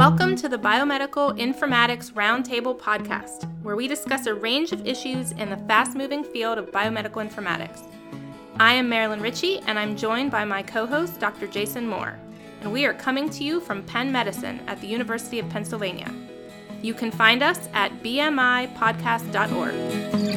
Welcome to the Biomedical Informatics Roundtable podcast, where we discuss a range of issues in the fast moving field of biomedical informatics. I am Marilyn Ritchie, and I'm joined by my co host, Dr. Jason Moore, and we are coming to you from Penn Medicine at the University of Pennsylvania. You can find us at bmipodcast.org.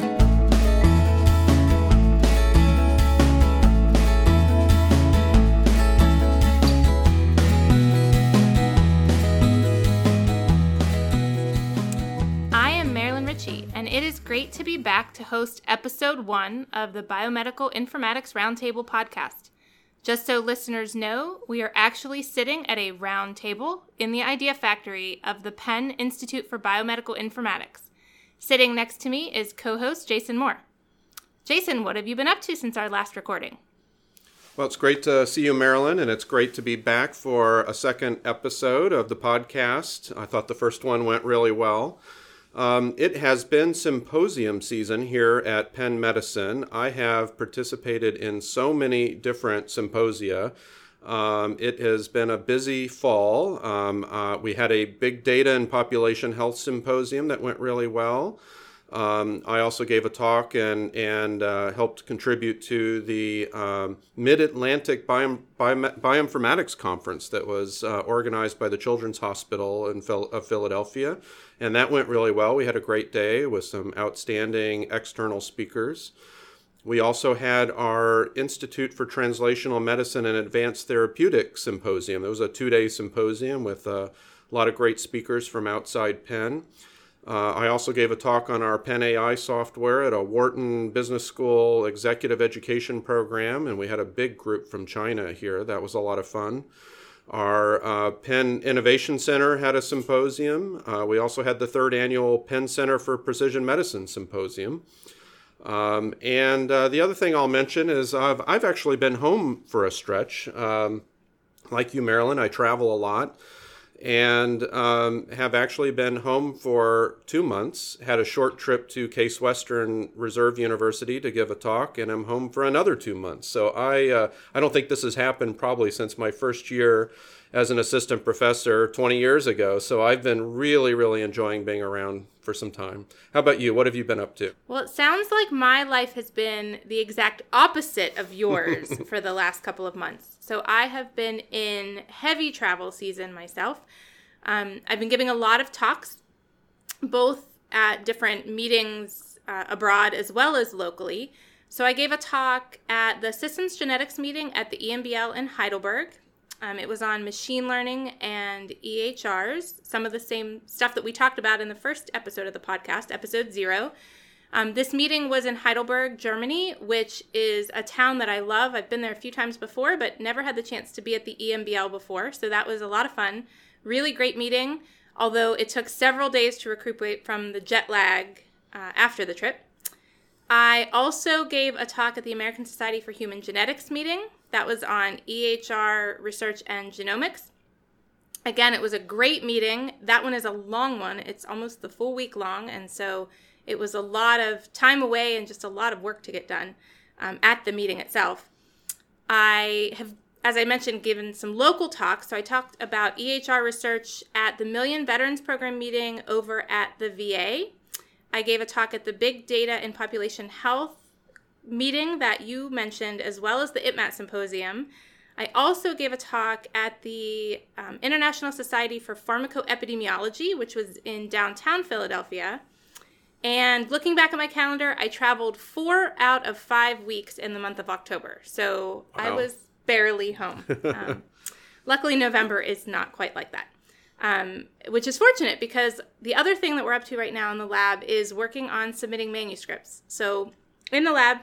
great to be back to host episode one of the Biomedical Informatics Roundtable podcast. Just so listeners know, we are actually sitting at a round table in the Idea Factory of the Penn Institute for Biomedical Informatics. Sitting next to me is co host Jason Moore. Jason, what have you been up to since our last recording? Well, it's great to see you, Marilyn, and it's great to be back for a second episode of the podcast. I thought the first one went really well. Um, it has been symposium season here at Penn Medicine. I have participated in so many different symposia. Um, it has been a busy fall. Um, uh, we had a big data and population health symposium that went really well. Um, I also gave a talk and, and uh, helped contribute to the um, Mid Atlantic Bioinformatics Conference that was uh, organized by the Children's Hospital in Phil, of Philadelphia. And that went really well. We had a great day with some outstanding external speakers. We also had our Institute for Translational Medicine and Advanced Therapeutics Symposium. It was a two day symposium with a lot of great speakers from outside Penn. Uh, I also gave a talk on our Penn AI software at a Wharton Business School executive education program, and we had a big group from China here. That was a lot of fun. Our uh, Penn Innovation Center had a symposium. Uh, we also had the third annual Penn Center for Precision Medicine symposium. Um, and uh, the other thing I'll mention is I've, I've actually been home for a stretch. Um, like you, Marilyn, I travel a lot and um, have actually been home for two months. Had a short trip to Case Western Reserve University to give a talk, and I'm home for another two months. So I uh, I don't think this has happened probably since my first year as an assistant professor 20 years ago. So I've been really really enjoying being around for some time. How about you? What have you been up to? Well, it sounds like my life has been the exact opposite of yours for the last couple of months. So I have been in heavy travel season myself. Um, I've been giving a lot of talks, both at different meetings uh, abroad as well as locally. So I gave a talk at the Systems Genetics meeting at the EMBL in Heidelberg. Um, it was on machine learning and EHRs, some of the same stuff that we talked about in the first episode of the podcast, episode zero. Um, this meeting was in Heidelberg, Germany, which is a town that I love. I've been there a few times before, but never had the chance to be at the EMBL before. So that was a lot of fun. Really great meeting, although it took several days to recuperate from the jet lag uh, after the trip. I also gave a talk at the American Society for Human Genetics meeting. That was on EHR research and genomics. Again, it was a great meeting. That one is a long one, it's almost the full week long. And so it was a lot of time away and just a lot of work to get done um, at the meeting itself. I have, as I mentioned, given some local talks. So I talked about EHR research at the Million Veterans Program meeting over at the VA. I gave a talk at the Big Data in Population Health meeting that you mentioned, as well as the ITMAT symposium. I also gave a talk at the um, International Society for Pharmacoepidemiology, which was in downtown Philadelphia. And looking back at my calendar, I traveled four out of five weeks in the month of October. So wow. I was barely home. Um, luckily, November is not quite like that, um, which is fortunate because the other thing that we're up to right now in the lab is working on submitting manuscripts. So in the lab,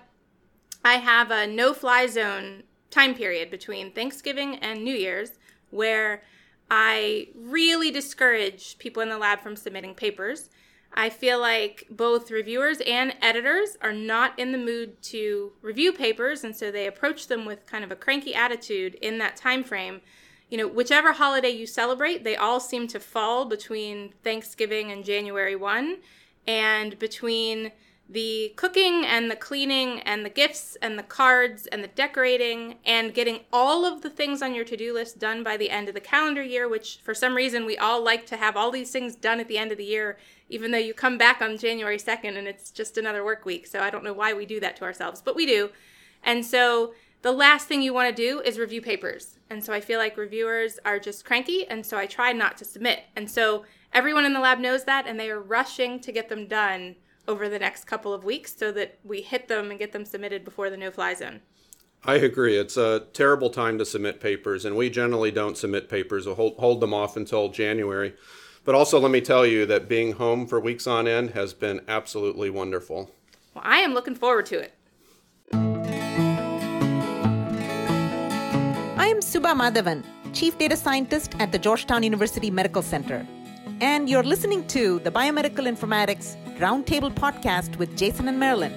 I have a no fly zone time period between Thanksgiving and New Year's where I really discourage people in the lab from submitting papers I feel like both reviewers and editors are not in the mood to review papers, and so they approach them with kind of a cranky attitude in that time frame. You know, whichever holiday you celebrate, they all seem to fall between Thanksgiving and January 1, and between the cooking and the cleaning and the gifts and the cards and the decorating and getting all of the things on your to-do list done by the end of the calendar year which for some reason we all like to have all these things done at the end of the year even though you come back on January 2nd and it's just another work week. So I don't know why we do that to ourselves but we do. And so the last thing you want to do is review papers. And so I feel like reviewers are just cranky and so I try not to submit. And so everyone in the lab knows that and they are rushing to get them done over the next couple of weeks so that we hit them and get them submitted before the no fly zone. I agree. It's a terrible time to submit papers, and we generally don't submit papers or hold, hold them off until January. But also, let me tell you that being home for weeks on end has been absolutely wonderful. Well, I am looking forward to it. I am Subha Madhavan, Chief Data Scientist at the Georgetown University Medical Center. And you're listening to the Biomedical Informatics Roundtable podcast with Jason and Marilyn.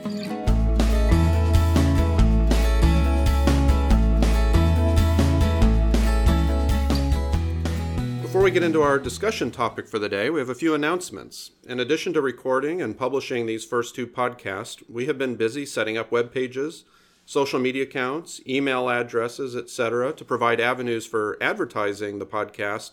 Before we get into our discussion topic for the day, we have a few announcements. In addition to recording and publishing these first two podcasts, we have been busy setting up web pages, social media accounts, email addresses, etc., to provide avenues for advertising the podcast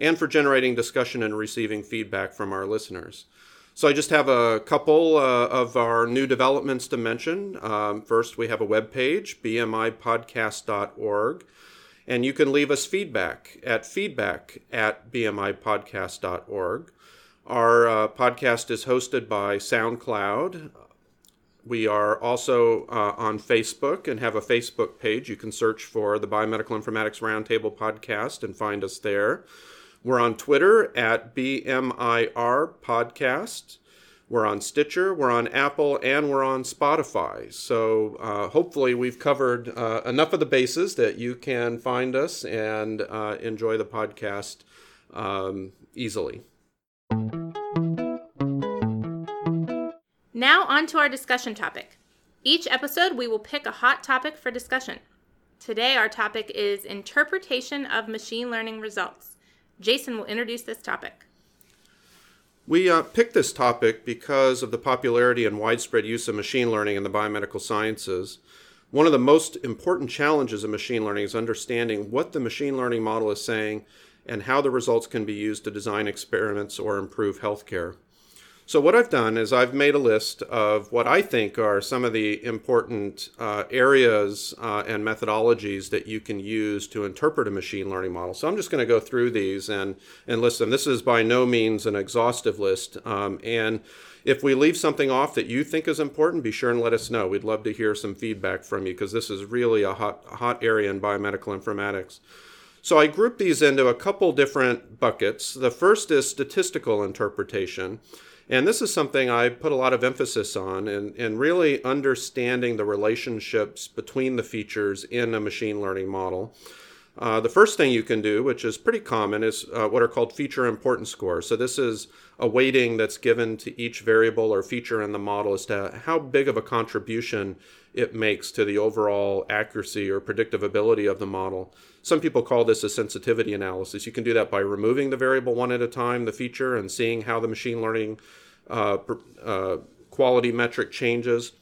and for generating discussion and receiving feedback from our listeners. So I just have a couple uh, of our new developments to mention. Um, first, we have a web page, bmipodcast.org, and you can leave us feedback at feedback at bmipodcast.org. Our uh, podcast is hosted by SoundCloud. We are also uh, on Facebook and have a Facebook page. You can search for the Biomedical Informatics Roundtable podcast and find us there. We're on Twitter at BMIR Podcast. We're on Stitcher, we're on Apple, and we're on Spotify. So uh, hopefully, we've covered uh, enough of the bases that you can find us and uh, enjoy the podcast um, easily. Now, on to our discussion topic. Each episode, we will pick a hot topic for discussion. Today, our topic is interpretation of machine learning results. Jason will introduce this topic. We uh, picked this topic because of the popularity and widespread use of machine learning in the biomedical sciences. One of the most important challenges of machine learning is understanding what the machine learning model is saying and how the results can be used to design experiments or improve healthcare. So, what I've done is I've made a list of what I think are some of the important uh, areas uh, and methodologies that you can use to interpret a machine learning model. So, I'm just going to go through these and, and list them. This is by no means an exhaustive list. Um, and if we leave something off that you think is important, be sure and let us know. We'd love to hear some feedback from you because this is really a hot, hot area in biomedical informatics. So I grouped these into a couple different buckets. The first is statistical interpretation. And this is something I put a lot of emphasis on and, and really understanding the relationships between the features in a machine learning model. Uh, the first thing you can do, which is pretty common, is uh, what are called feature importance scores. So this is a weighting that's given to each variable or feature in the model as to how big of a contribution it makes to the overall accuracy or predictive ability of the model. Some people call this a sensitivity analysis. You can do that by removing the variable one at a time, the feature, and seeing how the machine learning uh, uh, quality metric changes.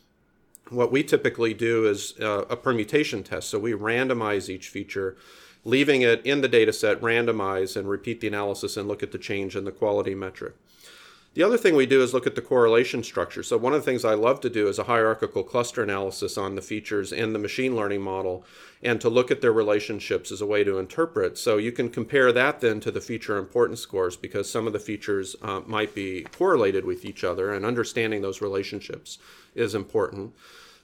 What we typically do is uh, a permutation test. So we randomize each feature, leaving it in the data set, randomize, and repeat the analysis and look at the change in the quality metric. The other thing we do is look at the correlation structure. So one of the things I love to do is a hierarchical cluster analysis on the features in the machine learning model and to look at their relationships as a way to interpret. So you can compare that then to the feature importance scores because some of the features uh, might be correlated with each other and understanding those relationships is important.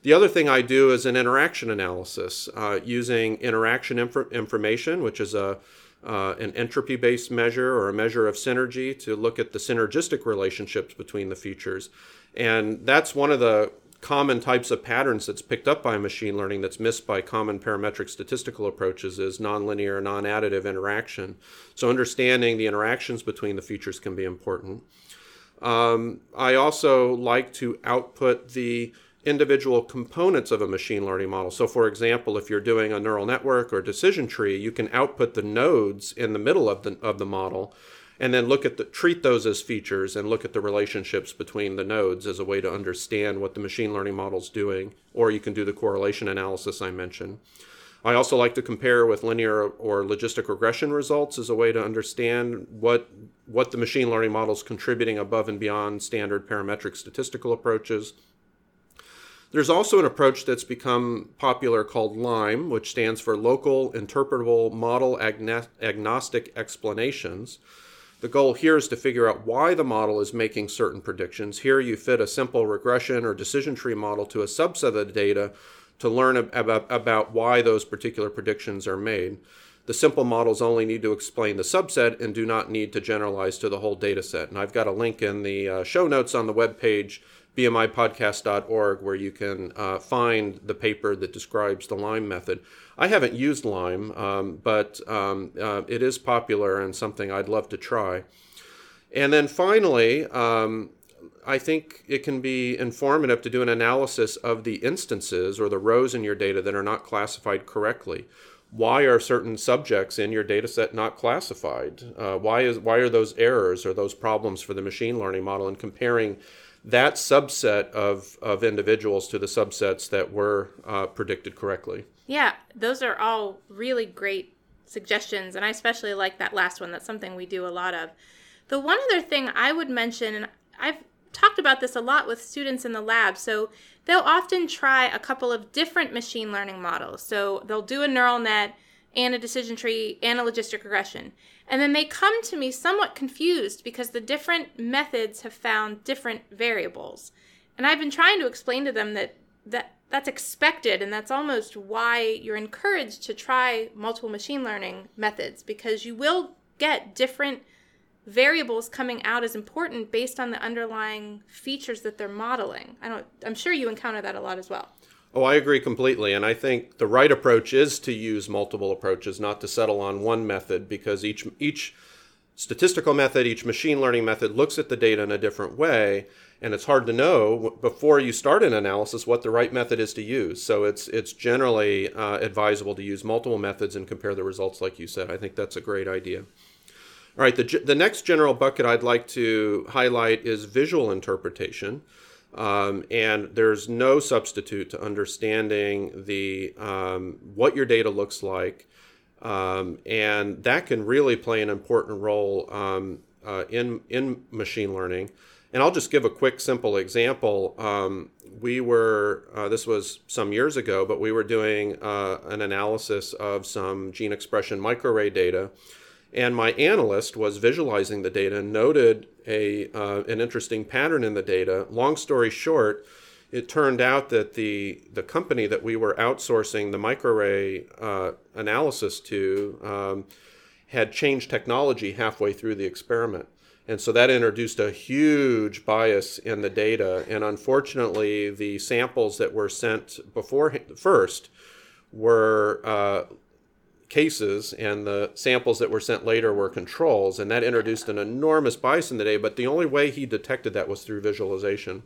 The other thing I do is an interaction analysis uh, using interaction inf- information, which is a uh, an entropy based measure or a measure of synergy to look at the synergistic relationships between the features. And that's one of the common types of patterns that's picked up by machine learning that's missed by common parametric statistical approaches is nonlinear, non additive interaction. So, understanding the interactions between the features can be important. Um, I also like to output the individual components of a machine learning model. So, for example, if you're doing a neural network or decision tree, you can output the nodes in the middle of the, of the model and then look at the treat those as features and look at the relationships between the nodes as a way to understand what the machine learning model is doing or you can do the correlation analysis i mentioned i also like to compare with linear or logistic regression results as a way to understand what what the machine learning model is contributing above and beyond standard parametric statistical approaches there's also an approach that's become popular called LIME, which stands for Local Interpretable Model Agnostic Explanations. The goal here is to figure out why the model is making certain predictions. Here you fit a simple regression or decision tree model to a subset of the data to learn about, about why those particular predictions are made. The simple models only need to explain the subset and do not need to generalize to the whole data set. And I've got a link in the uh, show notes on the web page bmipodcast.org where you can uh, find the paper that describes the Lime method. I haven't used Lime, um, but um, uh, it is popular and something I'd love to try. And then finally, um, I think it can be informative to do an analysis of the instances or the rows in your data that are not classified correctly. Why are certain subjects in your data set not classified? Uh, why, is, why are those errors or those problems for the machine learning model and comparing that subset of, of individuals to the subsets that were uh, predicted correctly. Yeah, those are all really great suggestions. And I especially like that last one. That's something we do a lot of. The one other thing I would mention, and I've talked about this a lot with students in the lab. So they'll often try a couple of different machine learning models. So they'll do a neural net and a decision tree and a logistic regression. And then they come to me somewhat confused because the different methods have found different variables. And I've been trying to explain to them that, that that's expected and that's almost why you're encouraged to try multiple machine learning methods because you will get different variables coming out as important based on the underlying features that they're modeling. I don't I'm sure you encounter that a lot as well. Oh, I agree completely. And I think the right approach is to use multiple approaches, not to settle on one method, because each, each statistical method, each machine learning method looks at the data in a different way. And it's hard to know before you start an analysis what the right method is to use. So it's, it's generally uh, advisable to use multiple methods and compare the results, like you said. I think that's a great idea. All right, the, the next general bucket I'd like to highlight is visual interpretation. Um, and there's no substitute to understanding the um, what your data looks like, um, and that can really play an important role um, uh, in in machine learning. And I'll just give a quick, simple example. Um, we were uh, this was some years ago, but we were doing uh, an analysis of some gene expression microarray data and my analyst was visualizing the data and noted a, uh, an interesting pattern in the data. Long story short, it turned out that the, the company that we were outsourcing the microarray uh, analysis to um, had changed technology halfway through the experiment. And so that introduced a huge bias in the data. And unfortunately, the samples that were sent before first were uh, cases and the samples that were sent later were controls and that introduced an enormous bias in the data but the only way he detected that was through visualization.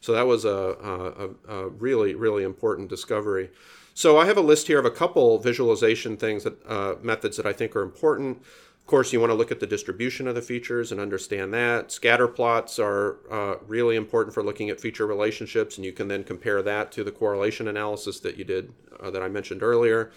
So that was a, a, a really really important discovery. So i have a list here of a couple visualization things that uh, methods that i think are important. Of course you want to look at the distribution of the features and understand that. Scatter plots are uh, really important for looking at feature relationships and you can then compare that to the correlation analysis that you did uh, that i mentioned earlier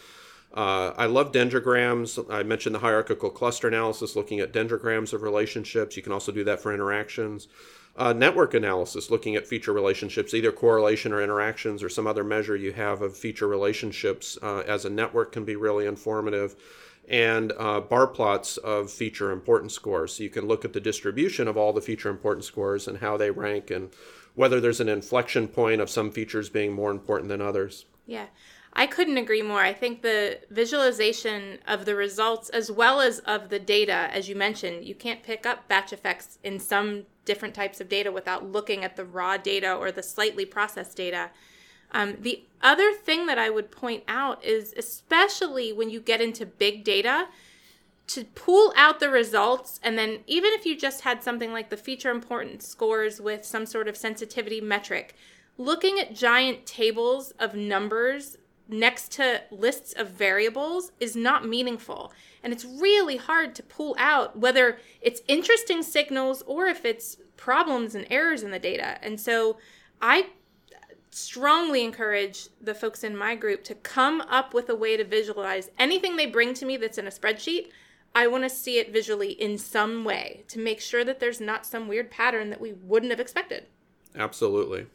uh, I love dendrograms. I mentioned the hierarchical cluster analysis, looking at dendrograms of relationships. You can also do that for interactions. Uh, network analysis, looking at feature relationships, either correlation or interactions or some other measure you have of feature relationships uh, as a network can be really informative. And uh, bar plots of feature importance scores. So you can look at the distribution of all the feature importance scores and how they rank and whether there's an inflection point of some features being more important than others. Yeah. I couldn't agree more. I think the visualization of the results as well as of the data, as you mentioned, you can't pick up batch effects in some different types of data without looking at the raw data or the slightly processed data. Um, the other thing that I would point out is, especially when you get into big data, to pull out the results and then even if you just had something like the feature importance scores with some sort of sensitivity metric looking at giant tables of numbers next to lists of variables is not meaningful. And it's really hard to pull out whether it's interesting signals or if it's problems and errors in the data. And so I strongly encourage the folks in my group to come up with a way to visualize anything they bring to me that's in a spreadsheet. I want to see it visually in some way to make sure that there's not some weird pattern that we wouldn't have expected. Absolutely.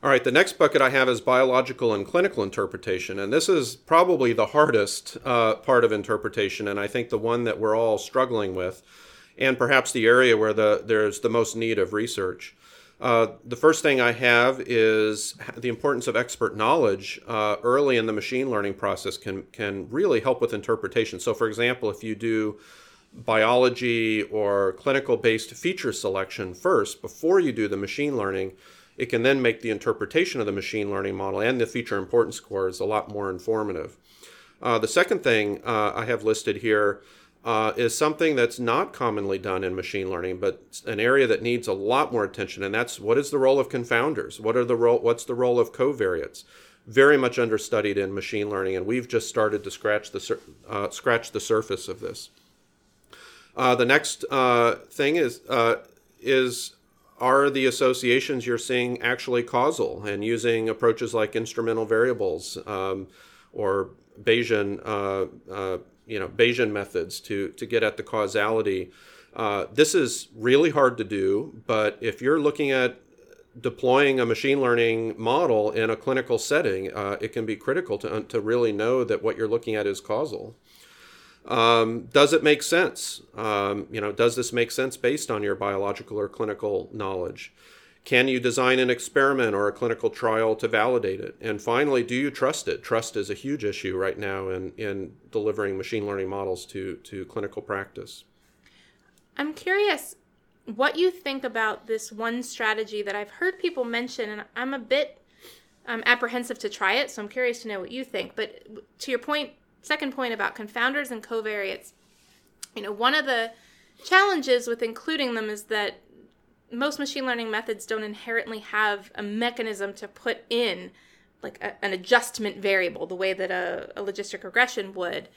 All right, the next bucket I have is biological and clinical interpretation. And this is probably the hardest uh, part of interpretation, and I think the one that we're all struggling with, and perhaps the area where the, there's the most need of research. Uh, the first thing I have is the importance of expert knowledge uh, early in the machine learning process can, can really help with interpretation. So, for example, if you do biology or clinical based feature selection first before you do the machine learning, it can then make the interpretation of the machine learning model and the feature importance scores a lot more informative. Uh, the second thing uh, I have listed here uh, is something that's not commonly done in machine learning, but an area that needs a lot more attention, and that's what is the role of confounders? What are the role? What's the role of covariates? Very much understudied in machine learning, and we've just started to scratch the uh, scratch the surface of this. Uh, the next uh, thing is is are the associations you're seeing actually causal and using approaches like instrumental variables um, or Bayesian, uh, uh, you know, Bayesian methods to, to get at the causality. Uh, this is really hard to do, but if you're looking at deploying a machine learning model in a clinical setting, uh, it can be critical to, to really know that what you're looking at is causal. Um, does it make sense? Um, you know, does this make sense based on your biological or clinical knowledge? Can you design an experiment or a clinical trial to validate it? And finally, do you trust it? Trust is a huge issue right now in, in delivering machine learning models to, to clinical practice. I'm curious what you think about this one strategy that I've heard people mention, and I'm a bit um, apprehensive to try it, so I'm curious to know what you think. But to your point second point about confounders and covariates, you know, one of the challenges with including them is that most machine learning methods don't inherently have a mechanism to put in like a, an adjustment variable the way that a, a logistic regression would.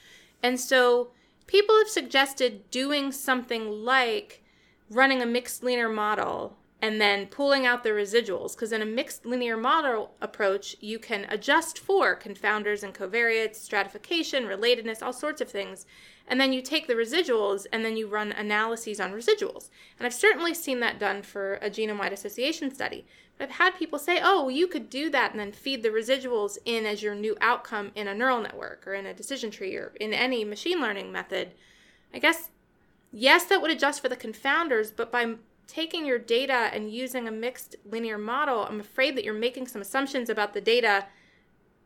And so people have suggested doing something like running a mixed linear model and then pulling out the residuals. Because in a mixed linear model approach, you can adjust for confounders and covariates, stratification, relatedness, all sorts of things. And then you take the residuals and then you run analyses on residuals. And I've certainly seen that done for a genome wide association study. But I've had people say, oh, well, you could do that and then feed the residuals in as your new outcome in a neural network or in a decision tree or in any machine learning method. I guess, yes, that would adjust for the confounders, but by taking your data and using a mixed linear model, I'm afraid that you're making some assumptions about the data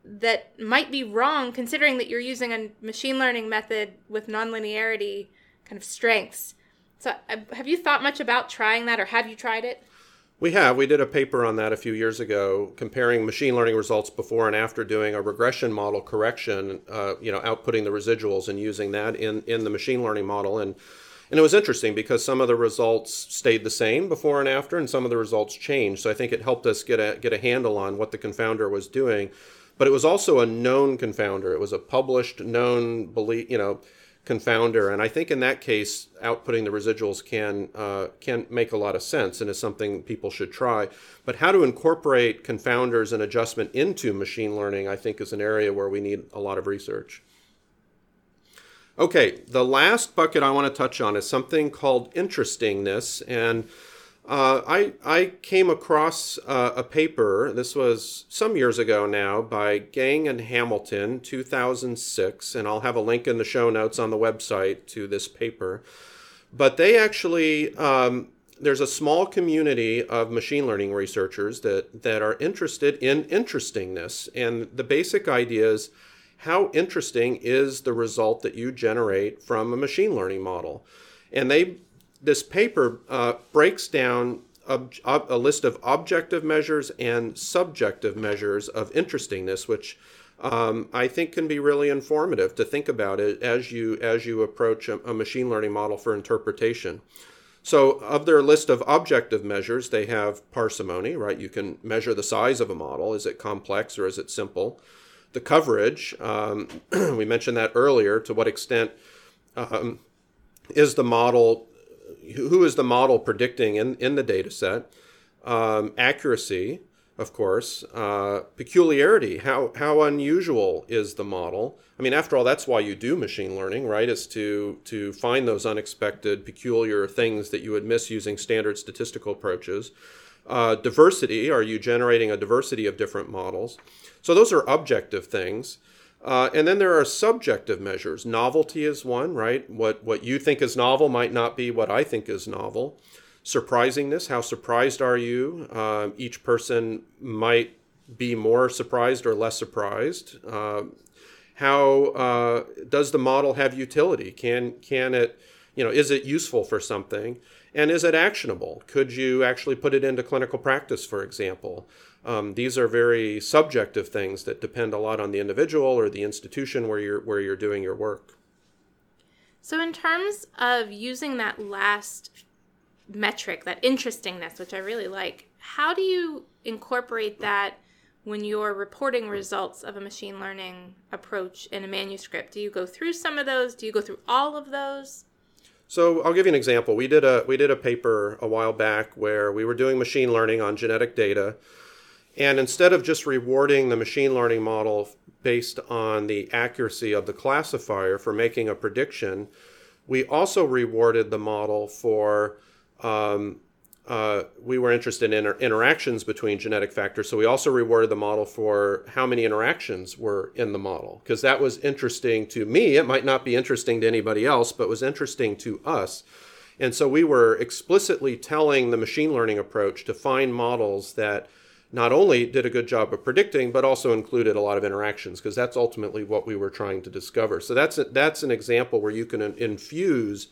that might be wrong considering that you're using a machine learning method with nonlinearity kind of strengths. So, have you thought much about trying that or have you tried it? We have. We did a paper on that a few years ago, comparing machine learning results before and after doing a regression model correction, uh, you know, outputting the residuals and using that in, in the machine learning model. And and it was interesting because some of the results stayed the same before and after, and some of the results changed. So I think it helped us get a get a handle on what the confounder was doing. But it was also a known confounder. It was a published, known, belief, you know, confounder. And I think in that case, outputting the residuals can uh, can make a lot of sense and is something people should try. But how to incorporate confounders and adjustment into machine learning, I think, is an area where we need a lot of research. Okay, the last bucket I want to touch on is something called interestingness. And uh, I, I came across uh, a paper, this was some years ago now, by Geng and Hamilton, 2006. And I'll have a link in the show notes on the website to this paper. But they actually, um, there's a small community of machine learning researchers that, that are interested in interestingness. And the basic idea is how interesting is the result that you generate from a machine learning model? And they, this paper uh, breaks down a, a, list of objective measures and subjective measures of interestingness, which um, I think can be really informative to think about it as you as you approach a, a machine learning model for interpretation. So, of their list of objective measures, they have parsimony, right? You can measure the size of a model. Is it complex or is it simple? The coverage. Um, we mentioned that earlier. To what extent um, is the model? Who is the model predicting in, in the data set? Um, accuracy, of course. Uh, peculiarity. How how unusual is the model? I mean, after all, that's why you do machine learning, right? Is to to find those unexpected, peculiar things that you would miss using standard statistical approaches. Uh, diversity. Are you generating a diversity of different models? So those are objective things. Uh, and then there are subjective measures. Novelty is one, right? What what you think is novel might not be what I think is novel. Surprisingness. How surprised are you? Uh, each person might be more surprised or less surprised. Uh, how uh, does the model have utility? Can can it, you know, is it useful for something? And is it actionable? Could you actually put it into clinical practice, for example? Um, these are very subjective things that depend a lot on the individual or the institution where you're where you're doing your work. So, in terms of using that last metric, that interestingness, which I really like, how do you incorporate that when you're reporting results of a machine learning approach in a manuscript? Do you go through some of those? Do you go through all of those? So I'll give you an example. We did a we did a paper a while back where we were doing machine learning on genetic data, and instead of just rewarding the machine learning model based on the accuracy of the classifier for making a prediction, we also rewarded the model for um, uh, we were interested in inter- interactions between genetic factors. So we also rewarded the model for how many interactions were in the model, because that was interesting to me. It might not be interesting to anybody else, but was interesting to us. And so we were explicitly telling the machine learning approach to find models that not only did a good job of predicting, but also included a lot of interactions, because that's ultimately what we were trying to discover. So that's a, that's an example where you can infuse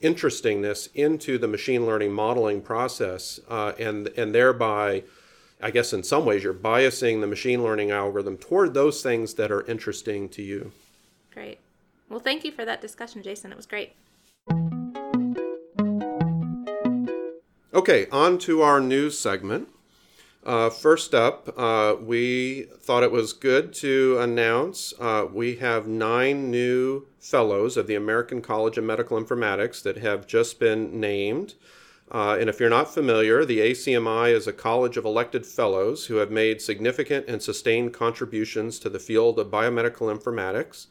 interestingness into the machine learning modeling process, uh, and and thereby, I guess in some ways you're biasing the machine learning algorithm toward those things that are interesting to you. Great. Well, thank you for that discussion, Jason. It was great. Okay, on to our news segment. Uh, first up, uh, we thought it was good to announce uh, we have nine new fellows of the American College of Medical Informatics that have just been named. Uh, and if you're not familiar, the ACMI is a college of elected fellows who have made significant and sustained contributions to the field of biomedical informatics.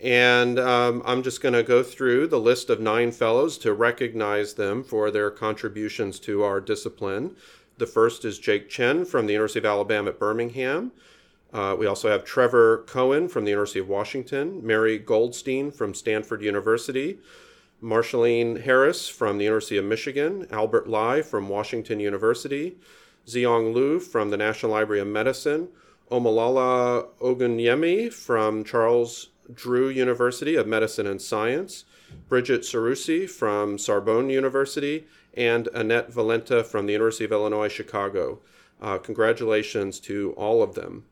And um, I'm just going to go through the list of nine fellows to recognize them for their contributions to our discipline. The first is Jake Chen from the University of Alabama at Birmingham. Uh, we also have Trevor Cohen from the University of Washington, Mary Goldstein from Stanford University, Marcelline Harris from the University of Michigan, Albert Lai from Washington University, Zhiyong Lu from the National Library of Medicine, Omolola Ogunyemi from Charles Drew University of Medicine and Science, Bridget Seroussi from Sorbonne University, and Annette Valenta from the University of Illinois Chicago. Uh, congratulations to all of them.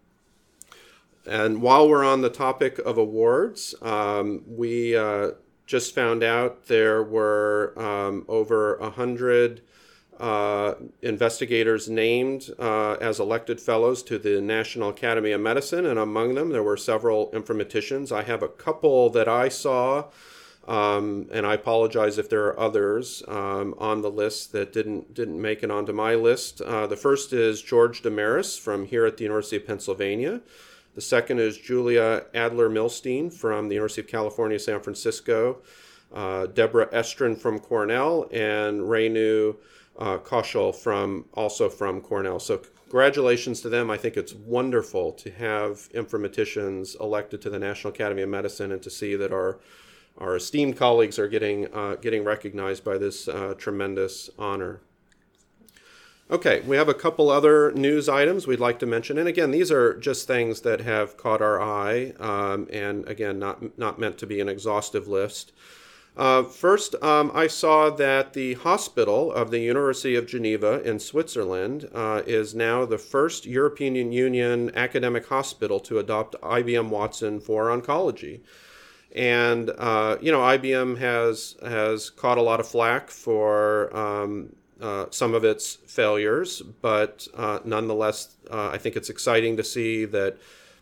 And while we're on the topic of awards, um, we uh, just found out there were um, over 100 uh, investigators named uh, as elected fellows to the National Academy of Medicine, and among them there were several informaticians. I have a couple that I saw um, and I apologize if there are others um, on the list that didn't didn't make it onto my list. Uh, the first is George Demiris from here at the University of Pennsylvania. The second is Julia Adler Milstein from the University of California, San Francisco. Uh, Deborah Estrin from Cornell and Rainu uh, from also from Cornell. So congratulations to them. I think it's wonderful to have informaticians elected to the National Academy of Medicine and to see that our our esteemed colleagues are getting uh, getting recognized by this uh, tremendous honor. Okay, we have a couple other news items we'd like to mention, and again, these are just things that have caught our eye, um, and again, not not meant to be an exhaustive list. Uh, first, um, I saw that the hospital of the University of Geneva in Switzerland uh, is now the first European Union academic hospital to adopt IBM Watson for oncology. And uh, you know, IBM has has caught a lot of flack for um, uh, some of its failures, but uh, nonetheless, uh, I think it's exciting to see that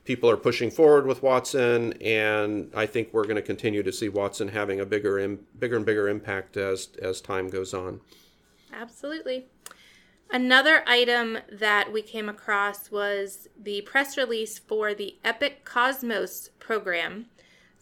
people are pushing forward with Watson, and I think we're going to continue to see Watson having a bigger, Im- bigger and bigger impact as as time goes on. Absolutely. Another item that we came across was the press release for the Epic Cosmos program.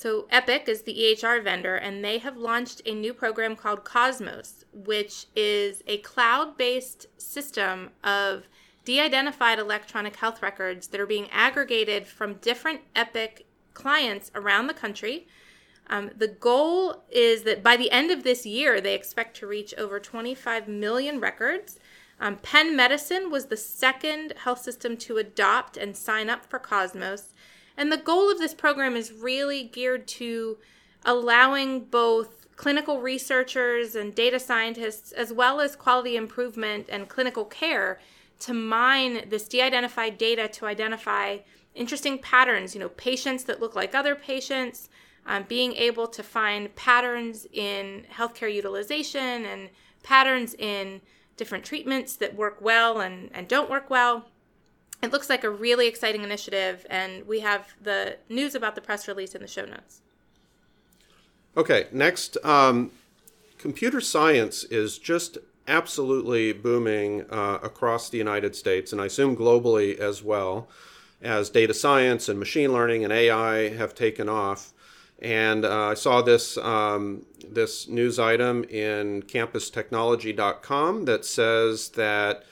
So, Epic is the EHR vendor, and they have launched a new program called Cosmos, which is a cloud based system of de identified electronic health records that are being aggregated from different Epic clients around the country. Um, the goal is that by the end of this year, they expect to reach over 25 million records um, Penn Medicine was the second health system to adopt and sign up for Cosmos. And the goal of this program is really geared to allowing both clinical researchers and data scientists, as well as quality improvement and clinical care, to mine this de identified data to identify interesting patterns, you know, patients that look like other patients, um, being able to find patterns in healthcare utilization and patterns in different treatments that work well and, and don't work well. It looks like a really exciting initiative, and we have the news about the press release in the show notes. Okay, next, um, computer science is just absolutely booming uh, across the United States, and I assume globally as well, as data science and machine learning and AI have taken off. And uh, I saw this um, this news item in campustechnology.com that says that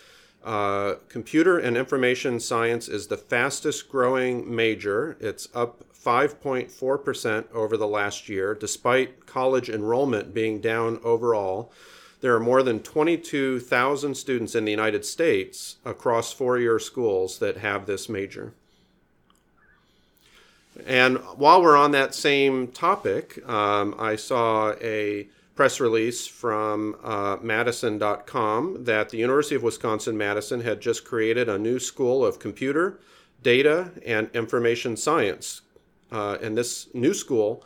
uh, computer and information science is the fastest growing major. It's up 5.4% over the last year, despite college enrollment being down overall. There are more than 22,000 students in the United States across four year schools that have this major. And while we're on that same topic, um, I saw a press release from uh, Madison.com that the University of Wisconsin Madison had just created a new school of computer, data, and information science. Uh, and this new school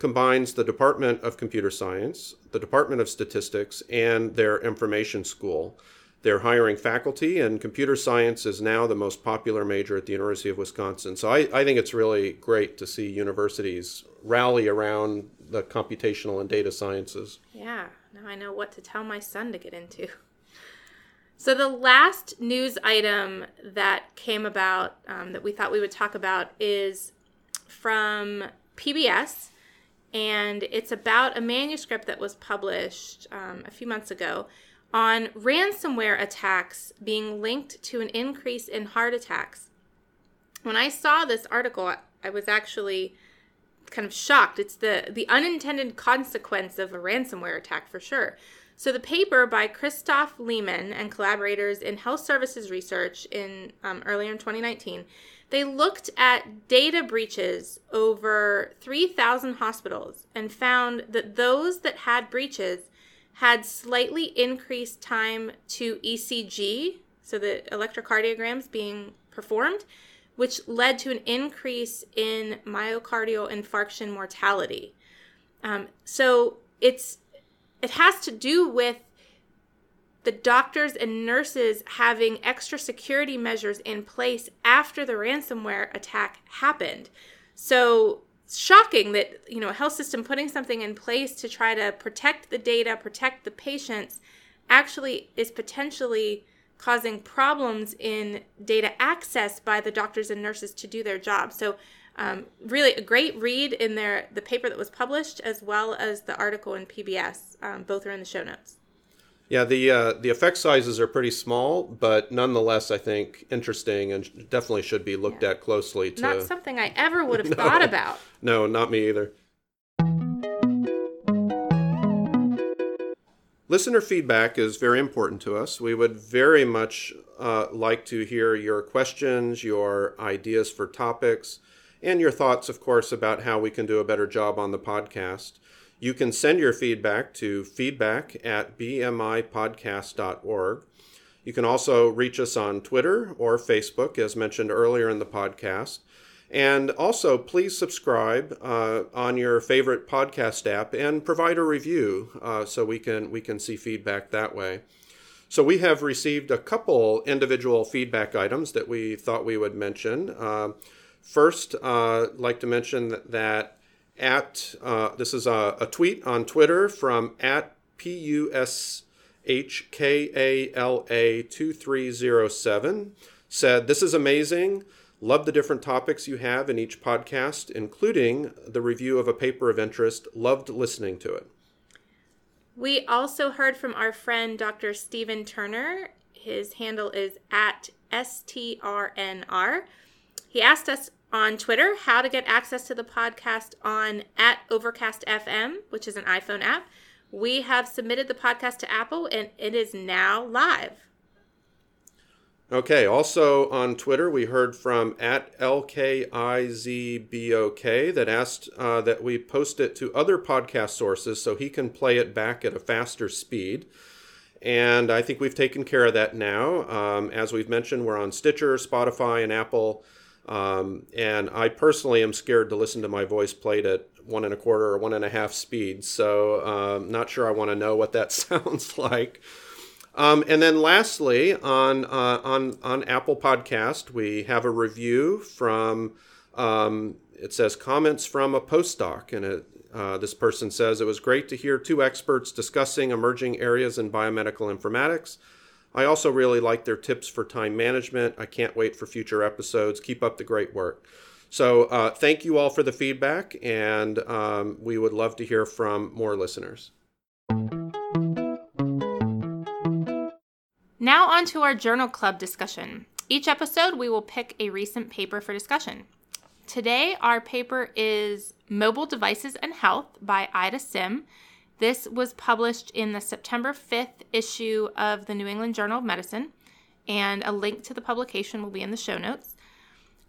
combines the Department of Computer Science, the Department of Statistics, and their information school. They're hiring faculty, and computer science is now the most popular major at the University of Wisconsin. So I, I think it's really great to see universities rally around the computational and data sciences. Yeah, now I know what to tell my son to get into. So, the last news item that came about um, that we thought we would talk about is from PBS, and it's about a manuscript that was published um, a few months ago on ransomware attacks being linked to an increase in heart attacks. When I saw this article, I was actually kind of shocked. It's the the unintended consequence of a ransomware attack for sure. So the paper by Christoph Lehmann and collaborators in Health Services Research in um, earlier in 2019, they looked at data breaches over 3,000 hospitals and found that those that had breaches had slightly increased time to ECG, so the electrocardiograms being performed, which led to an increase in myocardial infarction mortality. Um, so it's it has to do with the doctors and nurses having extra security measures in place after the ransomware attack happened. So shocking that you know a health system putting something in place to try to protect the data protect the patients actually is potentially causing problems in data access by the doctors and nurses to do their job so um, really a great read in their the paper that was published as well as the article in pbs um, both are in the show notes yeah, the uh, the effect sizes are pretty small, but nonetheless, I think interesting and definitely should be looked yeah. at closely. To not something I ever would have no, thought about. No, not me either. Listener feedback is very important to us. We would very much uh, like to hear your questions, your ideas for topics, and your thoughts, of course, about how we can do a better job on the podcast. You can send your feedback to feedback at bmipodcast.org. You can also reach us on Twitter or Facebook, as mentioned earlier in the podcast. And also, please subscribe uh, on your favorite podcast app and provide a review uh, so we can we can see feedback that way. So we have received a couple individual feedback items that we thought we would mention. Uh, First, uh, I'd like to mention that, at uh, this is a, a, tweet on Twitter from at p u s h k a l a two three zero seven said this is amazing. Love the different topics you have in each podcast, including the review of a paper of interest. Loved listening to it. We also heard from our friend Dr. Stephen Turner. His handle is at STRNR. He asked us on Twitter how to get access to the podcast on at Overcast FM, which is an iPhone app. We have submitted the podcast to Apple and it is now live. Okay, also on Twitter, we heard from at LKIZBOK that asked uh, that we post it to other podcast sources so he can play it back at a faster speed. And I think we've taken care of that now. Um, as we've mentioned, we're on Stitcher, Spotify, and Apple. Um, and I personally am scared to listen to my voice played at one and a quarter or one and a half speed. So, um, not sure I want to know what that sounds like. Um, and then lastly, on uh, on on Apple Podcast, we have a review from. Um, it says comments from a postdoc, and it, uh, this person says it was great to hear two experts discussing emerging areas in biomedical informatics. I also really like their tips for time management. I can't wait for future episodes. Keep up the great work. So, uh, thank you all for the feedback, and um, we would love to hear from more listeners. Now, on to our journal club discussion. Each episode, we will pick a recent paper for discussion. Today, our paper is Mobile Devices and Health by Ida Sim. This was published in the September 5th issue of the New England Journal of Medicine, and a link to the publication will be in the show notes.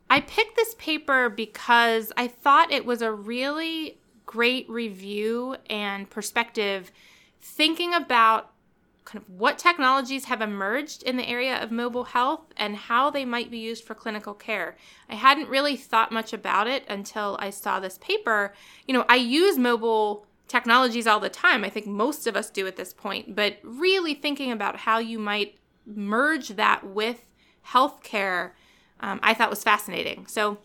I picked this paper because I thought it was a really great review and perspective thinking about kind of what technologies have emerged in the area of mobile health and how they might be used for clinical care. I hadn't really thought much about it until I saw this paper. You know, I use mobile technologies all the time. I think most of us do at this point, but really thinking about how you might merge that with healthcare, um, I thought was fascinating. So,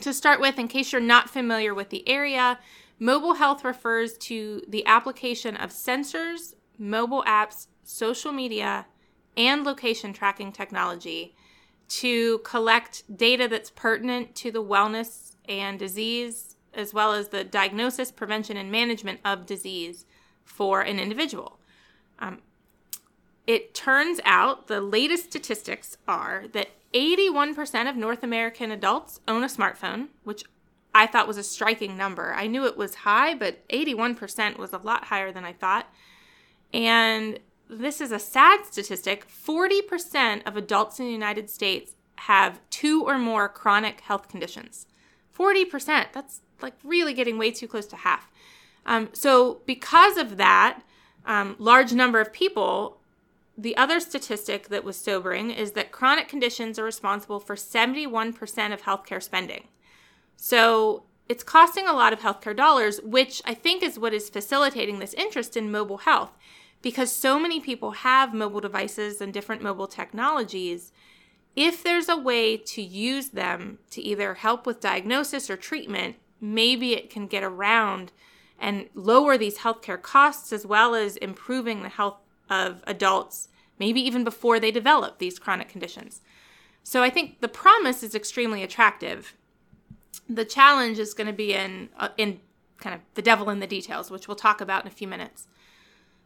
to start with, in case you're not familiar with the area, mobile health refers to the application of sensors mobile apps, social media, and location tracking technology to collect data that's pertinent to the wellness and disease, as well as the diagnosis, prevention, and management of disease for an individual. Um, it turns out the latest statistics are that 81% of North American adults own a smartphone, which I thought was a striking number. I knew it was high, but 81% was a lot higher than I thought. And this is a sad statistic 40% of adults in the United States have two or more chronic health conditions. 40%, that's like really getting way too close to half. Um, so, because of that um, large number of people, the other statistic that was sobering is that chronic conditions are responsible for 71% of healthcare spending. So, it's costing a lot of healthcare dollars, which I think is what is facilitating this interest in mobile health because so many people have mobile devices and different mobile technologies, if there's a way to use them to either help with diagnosis or treatment, maybe it can get around and lower these healthcare costs as well as improving the health of adults, maybe even before they develop these chronic conditions. So I think the promise is extremely attractive. The challenge is going to be in uh, in kind of the devil in the details, which we'll talk about in a few minutes.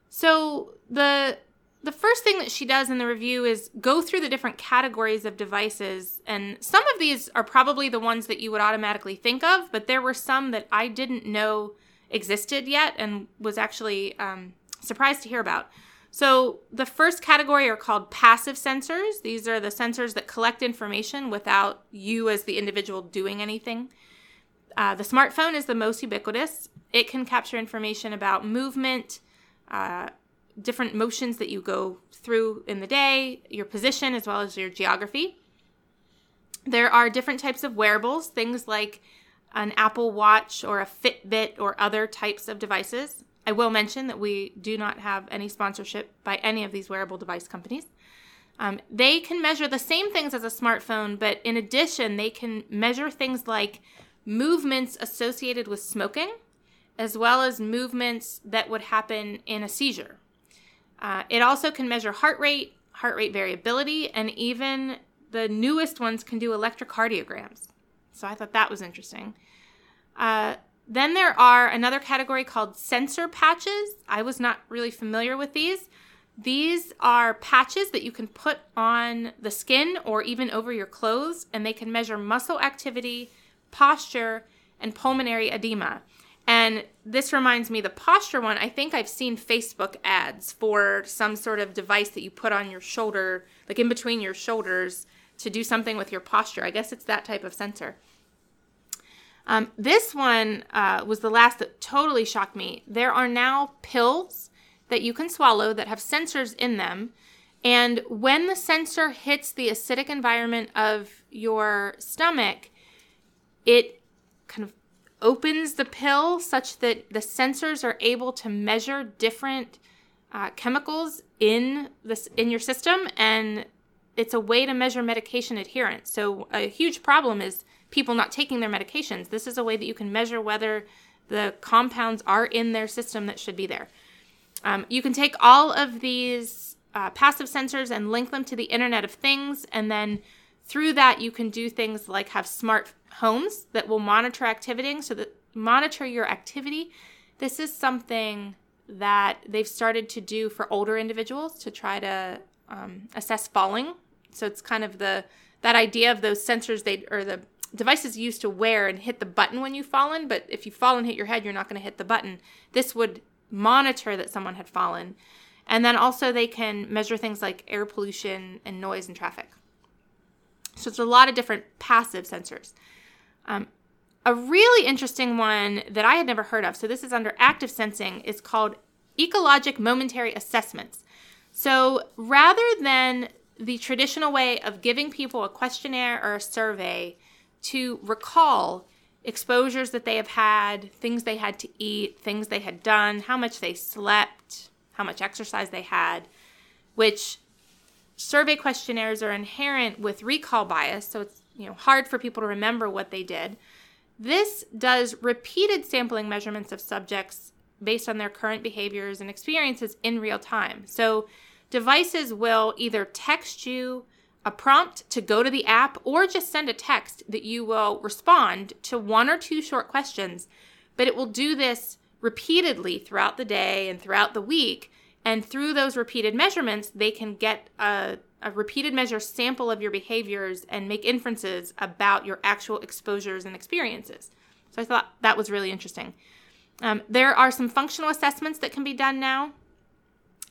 So the the first thing that she does in the review is go through the different categories of devices and some of these are probably the ones that you would automatically think of but there were some that i didn't know existed yet and was actually um, surprised to hear about. So the first category are called passive sensors. These are the sensors that collect information without you as the individual doing anything. Uh, the smartphone is the most ubiquitous. It can capture information about movement different motions that you go through in the day, your position, as well as your geography. There are different types of wearables, things like an Apple Watch or a Fitbit or other types of devices. I will mention that we do not have any sponsorship by any of these wearable device companies. Um, they can measure the same things as a smartphone, but in addition, they can measure things like movements associated with smoking, as well as movements that would happen in a seizure. Uh, it also can measure heart rate, heart rate variability, and even the newest ones can do electrocardiograms. So I thought that was interesting. Uh, then there are another category called sensor patches. I was not really familiar with these. These are patches that you can put on the skin or even over your clothes, and they can measure muscle activity, posture, and pulmonary edema. And this reminds me the posture one. I think I've seen Facebook ads for some sort of device that you put on your shoulder, like in between your shoulders, to do something with your posture. I guess it's that type of sensor. Um, this one uh, was the last that totally shocked me. There are now pills that you can swallow that have sensors in them. And when the sensor hits the acidic environment of your stomach, it opens the pill such that the sensors are able to measure different uh, chemicals in this in your system and it's a way to measure medication adherence. So a huge problem is people not taking their medications. This is a way that you can measure whether the compounds are in their system that should be there. Um, you can take all of these uh, passive sensors and link them to the internet of things and then through that you can do things like have smart homes that will monitor activity so that monitor your activity. This is something that they've started to do for older individuals to try to um, assess falling. So it's kind of the that idea of those sensors they or the devices used to wear and hit the button when you've fallen, but if you fall and hit your head, you're not going to hit the button. This would monitor that someone had fallen. And then also they can measure things like air pollution and noise and traffic. So it's a lot of different passive sensors. Um, a really interesting one that I had never heard of, so this is under active sensing, is called ecologic momentary assessments. So rather than the traditional way of giving people a questionnaire or a survey to recall exposures that they have had, things they had to eat, things they had done, how much they slept, how much exercise they had, which survey questionnaires are inherent with recall bias, so it's you know hard for people to remember what they did. This does repeated sampling measurements of subjects based on their current behaviors and experiences in real time. So devices will either text you a prompt to go to the app or just send a text that you will respond to one or two short questions, but it will do this repeatedly throughout the day and throughout the week and through those repeated measurements, they can get a, a, repeated measure sample of your behaviors and make inferences about your actual exposures and experiences. So I thought that was really interesting. Um, there are some functional assessments that can be done now.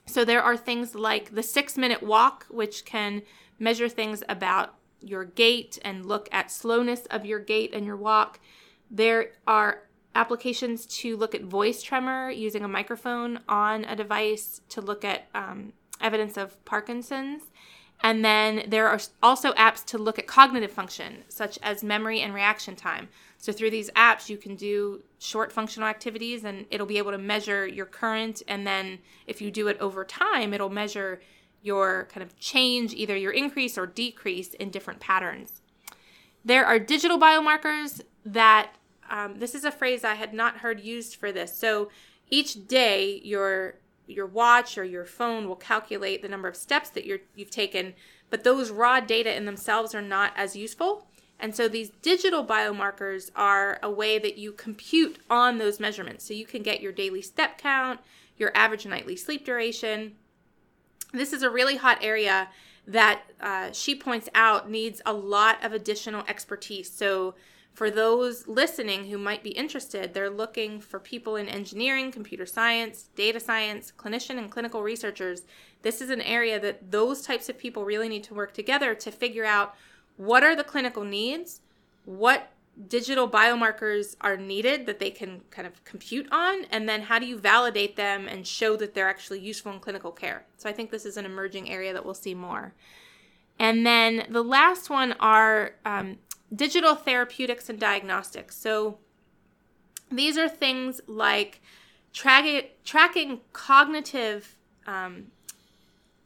So there are things like the six minute walk, which can measure things about your gait and look at slowness of your gait and your walk. There are applications to look at voice tremor using a microphone on a device to look at um, evidence of Parkinson's. And then there are also apps to look at cognitive function, such as memory and reaction time. So through these apps, you can do short functional activities and it'll be able to measure your current. And then if you do it over time, it'll measure your kind of change, either your increase or decrease in different patterns. There are digital biomarkers that um, this is a phrase I had not heard used for this. So each day, your your watch or your phone will calculate the number of steps that you're, you've taken, but those raw data in themselves are not as useful. And so these digital biomarkers are a way that you compute on those measurements. So you can get your daily step count, your average nightly sleep duration. This is a really hot area that uh, she points out needs a lot of additional expertise. So for those listening who might be interested, they're looking for people in engineering, computer science, data science, clinician, and clinical researchers. This is an area that those types of people really need to work together to figure out what are the clinical needs, what digital biomarkers are needed that they can kind of compute on, and then how do you validate them and show that they're actually useful in clinical care. So I think this is an emerging area that we'll see more. And then the last one are um, digital therapeutics and diagnostics. So these are things like tracking, tracking cognitive um,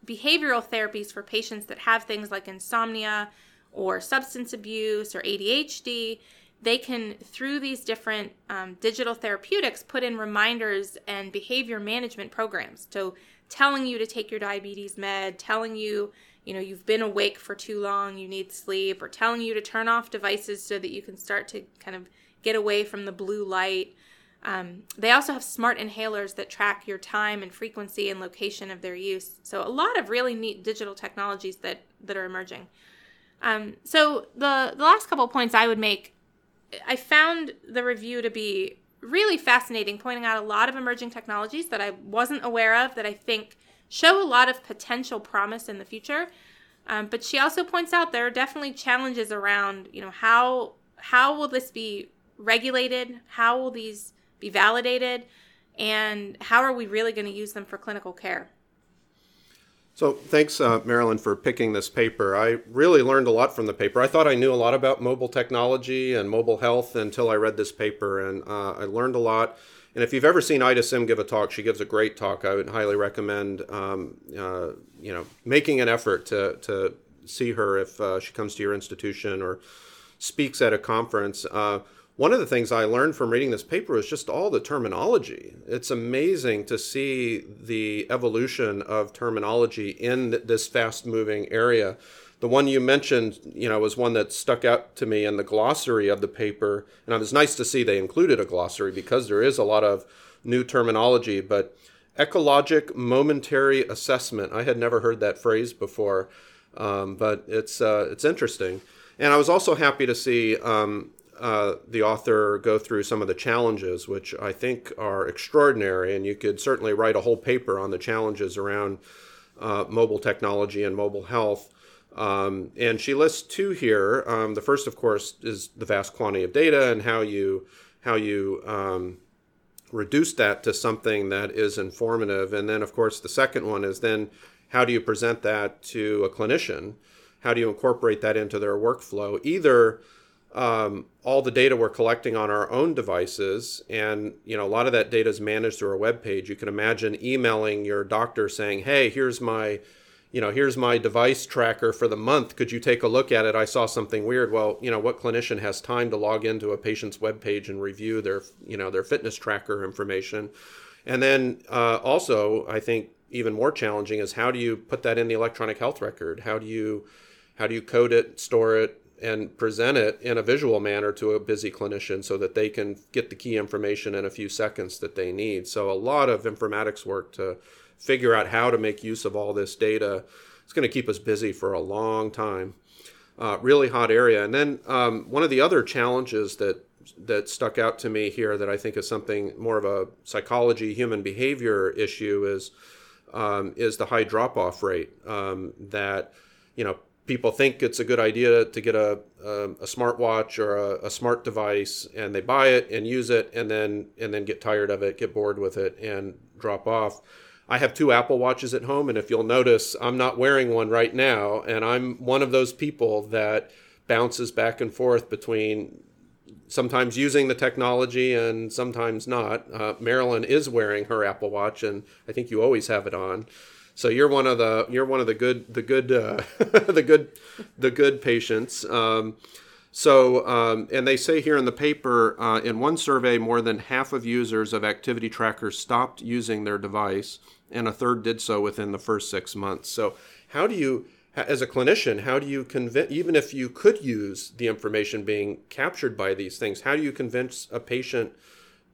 behavioral therapies for patients that have things like insomnia or substance abuse or ADHD. They can, through these different um, digital therapeutics, put in reminders and behavior management programs. So, telling you to take your diabetes med, telling you, you know, you've been awake for too long, you need sleep, or telling you to turn off devices so that you can start to kind of get away from the blue light. Um, they also have smart inhalers that track your time and frequency and location of their use. So a lot of really neat digital technologies that that are emerging. Um, so the the last couple points I would make, I found the review to be really fascinating, pointing out a lot of emerging technologies that I wasn't aware of that I think show a lot of potential promise in the future. Um, but she also points out there are definitely challenges around, you know, how how will this be regulated? How will these be validated? And how are we really going to use them for clinical care? So, thanks, uh, Marilyn, for picking this paper. I really learned a lot from the paper. I thought I knew a lot about mobile technology and mobile health until I read this paper, and uh, I learned a lot. And if you've ever seen Ida Sim give a talk, she gives a great talk. I would highly recommend, um, uh, you know, making an effort to to see her if uh, she comes to your institution or speaks at a conference. Uh, one of the things I learned from reading this paper is just all the terminology. It's amazing to see the evolution of terminology in this fast moving area. The one you mentioned, you know, was one that stuck out to me in the glossary of the paper. And it was nice to see they included a glossary because there is a lot of new terminology. But ecologic momentary assessment, I had never heard that phrase before, um, but it's, uh, it's interesting. And I was also happy to see um, uh, the author go through some of the challenges, which I think are extraordinary, and you could certainly write a whole paper on the challenges around uh, mobile technology and mobile health. Um, and she lists two here. Um, the first, of course, is the vast quantity of data and how you how you um, reduce that to something that is informative. And then, of course, the second one is then how do you present that to a clinician? How do you incorporate that into their workflow? Either um, all the data we're collecting on our own devices and you know a lot of that data is managed through a web page you can imagine emailing your doctor saying hey here's my you know here's my device tracker for the month. Could you take a look at it? I saw something weird. Well you know what clinician has time to log into a patient's web page and review their you know their fitness tracker information? And then uh, also i think even more challenging is how do you put that in the electronic health record? How do you how do you code it store it and present it in a visual manner to a busy clinician so that they can get the key information in a few seconds that they need. So, a lot of informatics work to figure out how to make use of all this data. It's going to keep us busy for a long time. Uh, really hot area. And then um, one of the other challenges that that stuck out to me here that I think is something more of a psychology, human behavior issue is um, is the high drop off rate. Um, that you know people think it's a good idea to get a, a, a smartwatch or a, a, smart device and they buy it and use it and then and then get tired of it get bored with it and drop off i have two apple watches at home and if you'll notice i'm not wearing one right now and i'm one of those people that bounces back and forth between sometimes using the technology and sometimes not. Uh, marilyn is wearing her apple watch and i think you always have it on. So you're one of the you're one of the good the good uh, the good the good patients. Um, so um, and they say here in the paper uh, in one survey more than half of users of activity trackers stopped using their device, and a third did so within the first six months. So how do you as a clinician, how do you convince, even if you could use the information being captured by these things, how do you convince a patient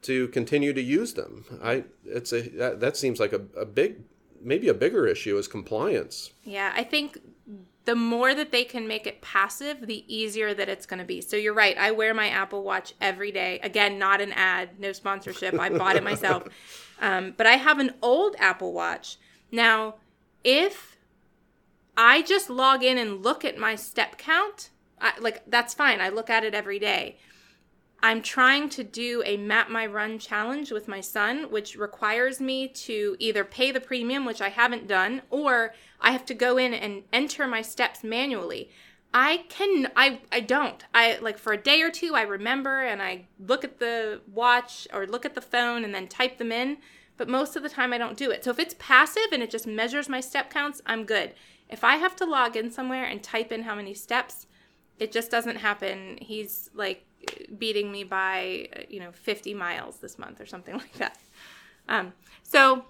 to continue to use them? I, it's a, that, that seems like a, a big maybe a bigger issue is compliance. Yeah, I think the more that they can make it passive, the easier that it's going to be. So you're right. I wear my Apple Watch every day. Again, not an ad, no sponsorship. I bought it myself. Um, but I have an old Apple Watch. Now, if I just log in and look at my step count, I, like that's fine. I look at it every day. I'm trying to do a map my run challenge with my son, which requires me to either pay the premium, which I haven't done, or I have to go in and enter my steps manually. I can I I don't. I like for a day or two I remember and I look at the watch or look at the phone and then type them in, but most of the time I don't do it. So if it's passive and it just measures my step counts, I'm good. If I have to log in somewhere and type in how many steps, it just doesn't happen. He's like beating me by, you know, 50 miles this month or something like that. Um, so,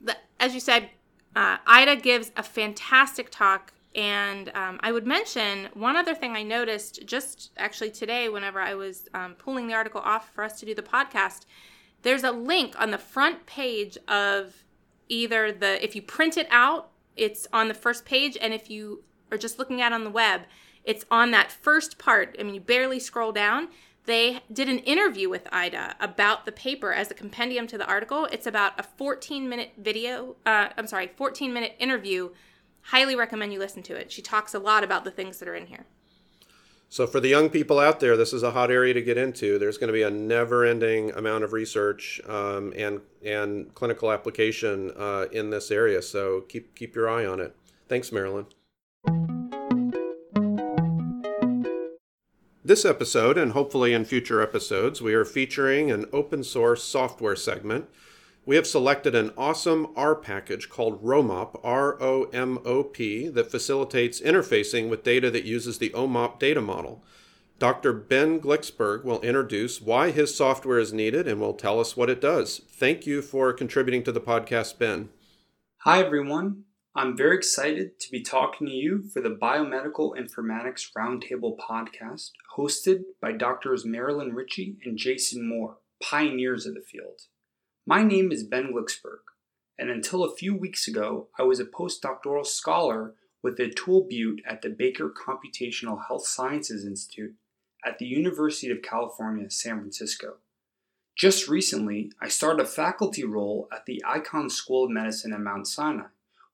the, as you said, uh, Ida gives a fantastic talk. And um, I would mention one other thing I noticed just actually today, whenever I was um, pulling the article off for us to do the podcast. There's a link on the front page of either the, if you print it out, it's on the first page. And if you are just looking at on the web, it's on that first part. I mean, you barely scroll down. They did an interview with Ida about the paper as a compendium to the article. It's about a 14 minute video, uh, I'm sorry, 14 minute interview. Highly recommend you listen to it. She talks a lot about the things that are in here. So, for the young people out there, this is a hot area to get into. There's going to be a never-ending amount of research um, and and clinical application uh, in this area. So, keep keep your eye on it. Thanks, Marilyn. This episode, and hopefully in future episodes, we are featuring an open source software segment. We have selected an awesome R package called ROMOP, R O M O P, that facilitates interfacing with data that uses the OMOP data model. Dr. Ben Glicksberg will introduce why his software is needed and will tell us what it does. Thank you for contributing to the podcast, Ben. Hi, everyone. I'm very excited to be talking to you for the Biomedical Informatics Roundtable podcast, hosted by Drs. Marilyn Ritchie and Jason Moore, pioneers of the field. My name is Ben Glicksberg, and until a few weeks ago, I was a postdoctoral scholar with Atul Butte at the Bakar Computational Health Sciences Institute at the University of California, San Francisco. Just recently, I started a faculty role at the Icahn School of Medicine at Mount Sinai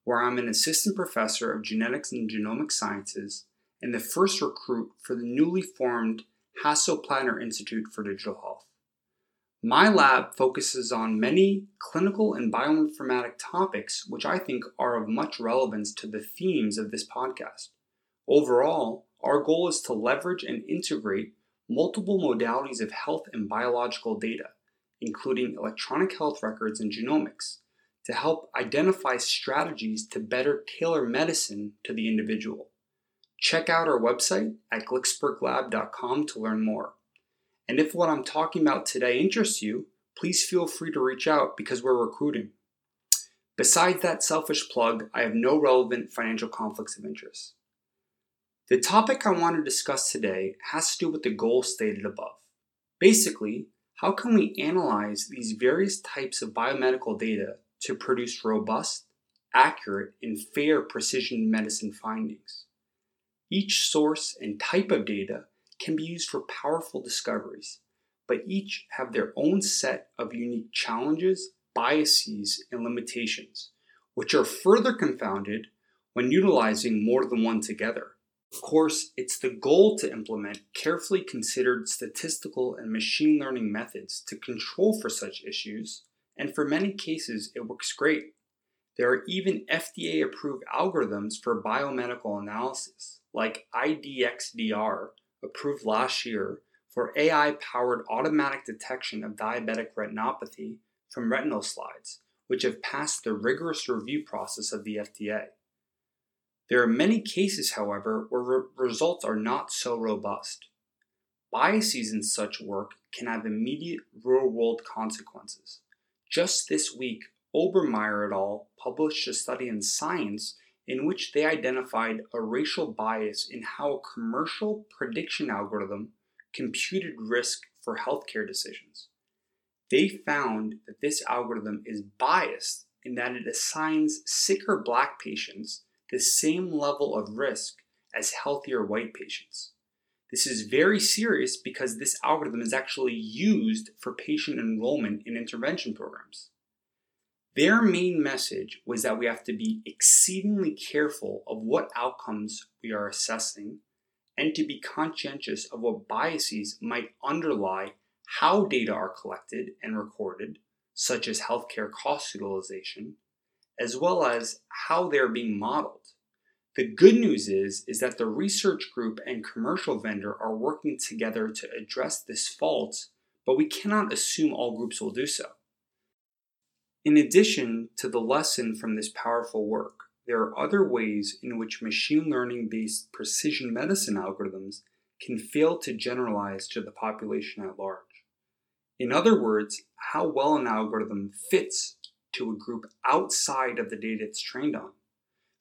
where I'm an assistant professor of genetics and genomic sciences and the first recruit for the newly formed Hasso-Plattner Institute for Digital Health. My lab focuses on many clinical and bioinformatic topics which I think are of much relevance to the themes of this podcast. Overall, our goal is to leverage and integrate multiple modalities of health and biological data, including electronic health records and genomics, to help identify strategies to better tailor medicine to the individual. Check out our website at glicksberglab.com to learn more. And if what I'm talking about today interests you, please feel free to reach out because we're recruiting. Besides that selfish plug, I have no relevant financial conflicts of interest. The topic I want to discuss today has to do with the goal stated above. Basically, how can we analyze these various types of biomedical data to produce robust, accurate, and fair precision medicine findings. Each source and type of data can be used for powerful discoveries, but each have their own set of unique challenges, biases, and limitations, which are further confounded when utilizing more than one together. Of course, it's the goal to implement carefully considered statistical and machine learning methods to control for such issues and for many cases, it works great. There are even FDA approved algorithms for biomedical analysis, like IDx-DR, approved last year for AI powered automatic detection of diabetic retinopathy from retinal slides, which have passed the rigorous review process of the FDA. There are many cases, however, where re- results are not so robust. Biases in such work can have immediate real world consequences. Just this week, Obermeyer et al. published a study in Science in which they identified a racial bias in how a commercial prediction algorithm computed risk for healthcare decisions. They found that this algorithm is biased in that it assigns sicker black patients the same level of risk as healthier white patients. This is very serious because this algorithm is actually used for patient enrollment in intervention programs. Their main message was that we have to be exceedingly careful of what outcomes we are assessing and to be conscientious of what biases might underlie how data are collected and recorded, such as healthcare cost utilization, as well as how they're being modeled. The good news is, is that the research group and commercial vendor are working together to address this fault, but we cannot assume all groups will do so. In addition to the lesson from this powerful work, there are other ways in which machine learning based precision medicine algorithms can fail to generalize to the population at large. In other words, how well an algorithm fits to a group outside of the data it's trained on.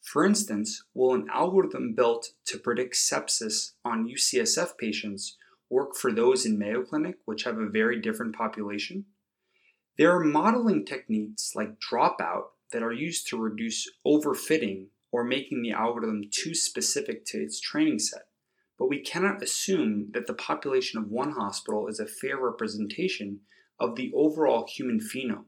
For instance, will an algorithm built to predict sepsis on UCSF patients work for those in Mayo Clinic, which have a very different population? There are modeling techniques like dropout that are used to reduce overfitting or making the algorithm too specific to its training set. But we cannot assume that the population of one hospital is a fair representation of the overall human phenome.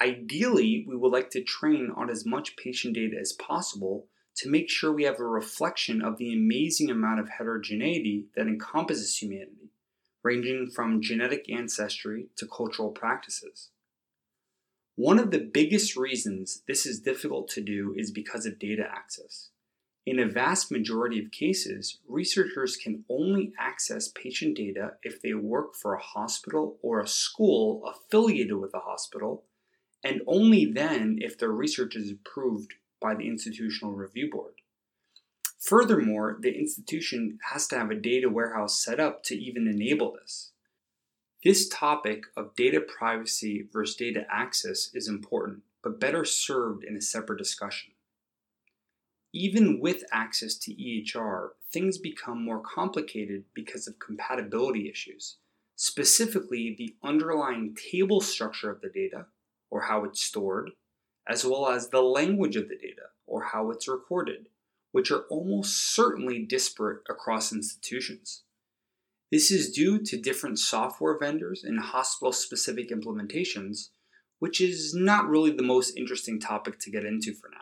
Ideally, we would like to train on as much patient data as possible to make sure we have a reflection of the amazing amount of heterogeneity that encompasses humanity, ranging from genetic ancestry to cultural practices. One of the biggest reasons this is difficult to do is because of data access. In a vast majority of cases, researchers can only access patient data if they work for a hospital or a school affiliated with a hospital, and only then if their research is approved by the Institutional Review Board. Furthermore, the institution has to have a data warehouse set up to even enable this. This topic of data privacy versus data access is important, but better served in a separate discussion. Even with access to EHR, things become more complicated because of compatibility issues, specifically the underlying table structure of the data, or how it's stored, as well as the language of the data, or how it's recorded, which are almost certainly disparate across institutions. This is due to different software vendors and hospital specific implementations, which is not really the most interesting topic to get into for now.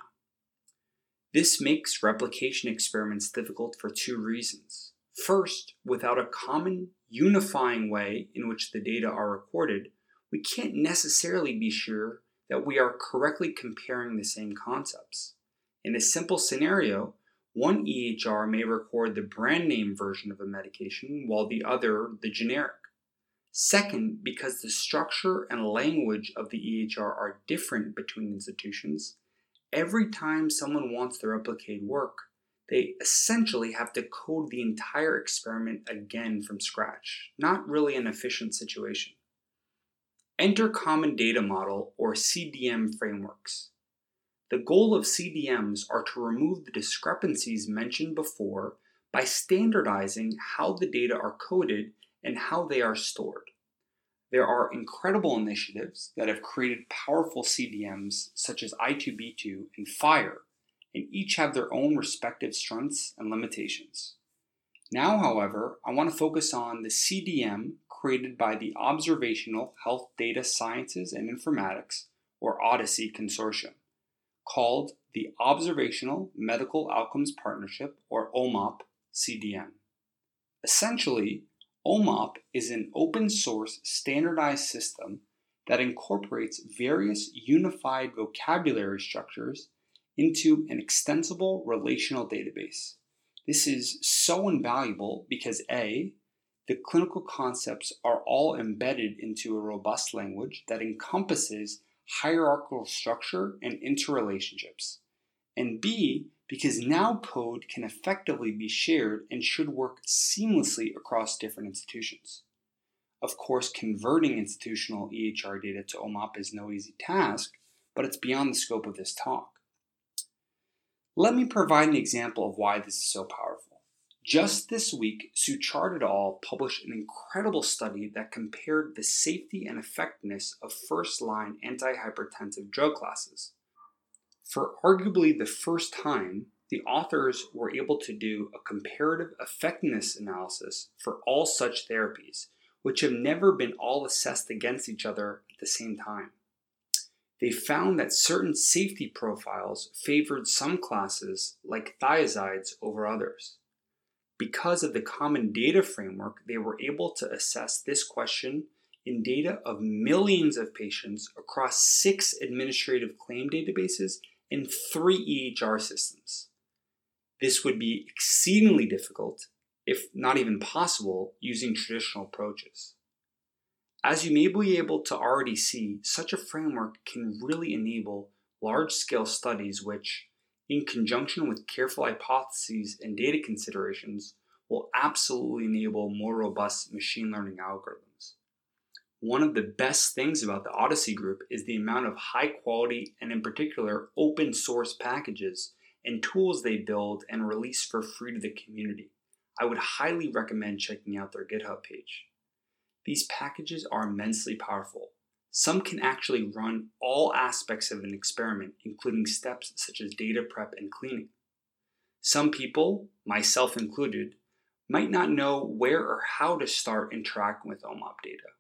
This makes replication experiments difficult for two reasons. First, without a common, unifying way in which the data are recorded, we can't necessarily be sure that we are correctly comparing the same concepts. In a simple scenario, one EHR may record the brand name version of a medication while the other the generic. Second, because the structure and language of the EHR are different between institutions, every time someone wants to replicate work, they essentially have to code the entire experiment again from scratch. Not really an efficient situation. Enter Common Data Model or CDM frameworks. The goal of CDMs are to remove the discrepancies mentioned before by standardizing how the data are coded and how they are stored. There are incredible initiatives that have created powerful CDMs such as I2B2 and FHIR, and each have their own respective strengths and limitations. Now, however, I want to focus on the CDM created by the Observational Health Data Sciences and Informatics, or OHDSI Consortium called the Observational Medical Outcomes Partnership, or OMOP CDM. Essentially, OMOP is an open source standardized system that incorporates various unified vocabulary structures into an extensible relational database. This is so invaluable because A, the clinical concepts are all embedded into a robust language that encompasses hierarchical structure and interrelationships. And B, because now code can effectively be shared and should work seamlessly across different institutions. Of course, converting institutional EHR data to OMOP is no easy task, but it's beyond the scope of this talk. Let me provide an example of why this is so powerful. Just this week, Suchard et al. published an incredible study that compared the safety and effectiveness of first line antihypertensive drug classes. For arguably the first time, the authors were able to do a comparative effectiveness analysis for all such therapies, which have never been all assessed against each other at the same time. They found that certain safety profiles favored some classes, like thiazides, over others. Because of the common data framework, they were able to assess this question in data of millions of patients across six administrative claim databases and three EHR systems. This would be exceedingly difficult, if not even possible, using traditional approaches. As you may be able to already see, such a framework can really enable large scale studies which, in conjunction with careful hypotheses and data considerations, will absolutely enable more robust machine learning algorithms. One of the best things about the OHDSI Group is the amount of high quality and, in particular, open source packages and tools they build and release for free to the community. I would highly recommend checking out their GitHub page. These packages are immensely powerful. Some can actually run all aspects of an experiment, including steps such as data prep and cleaning. Some people, myself included, might not know where or how to start interacting with OMOP data.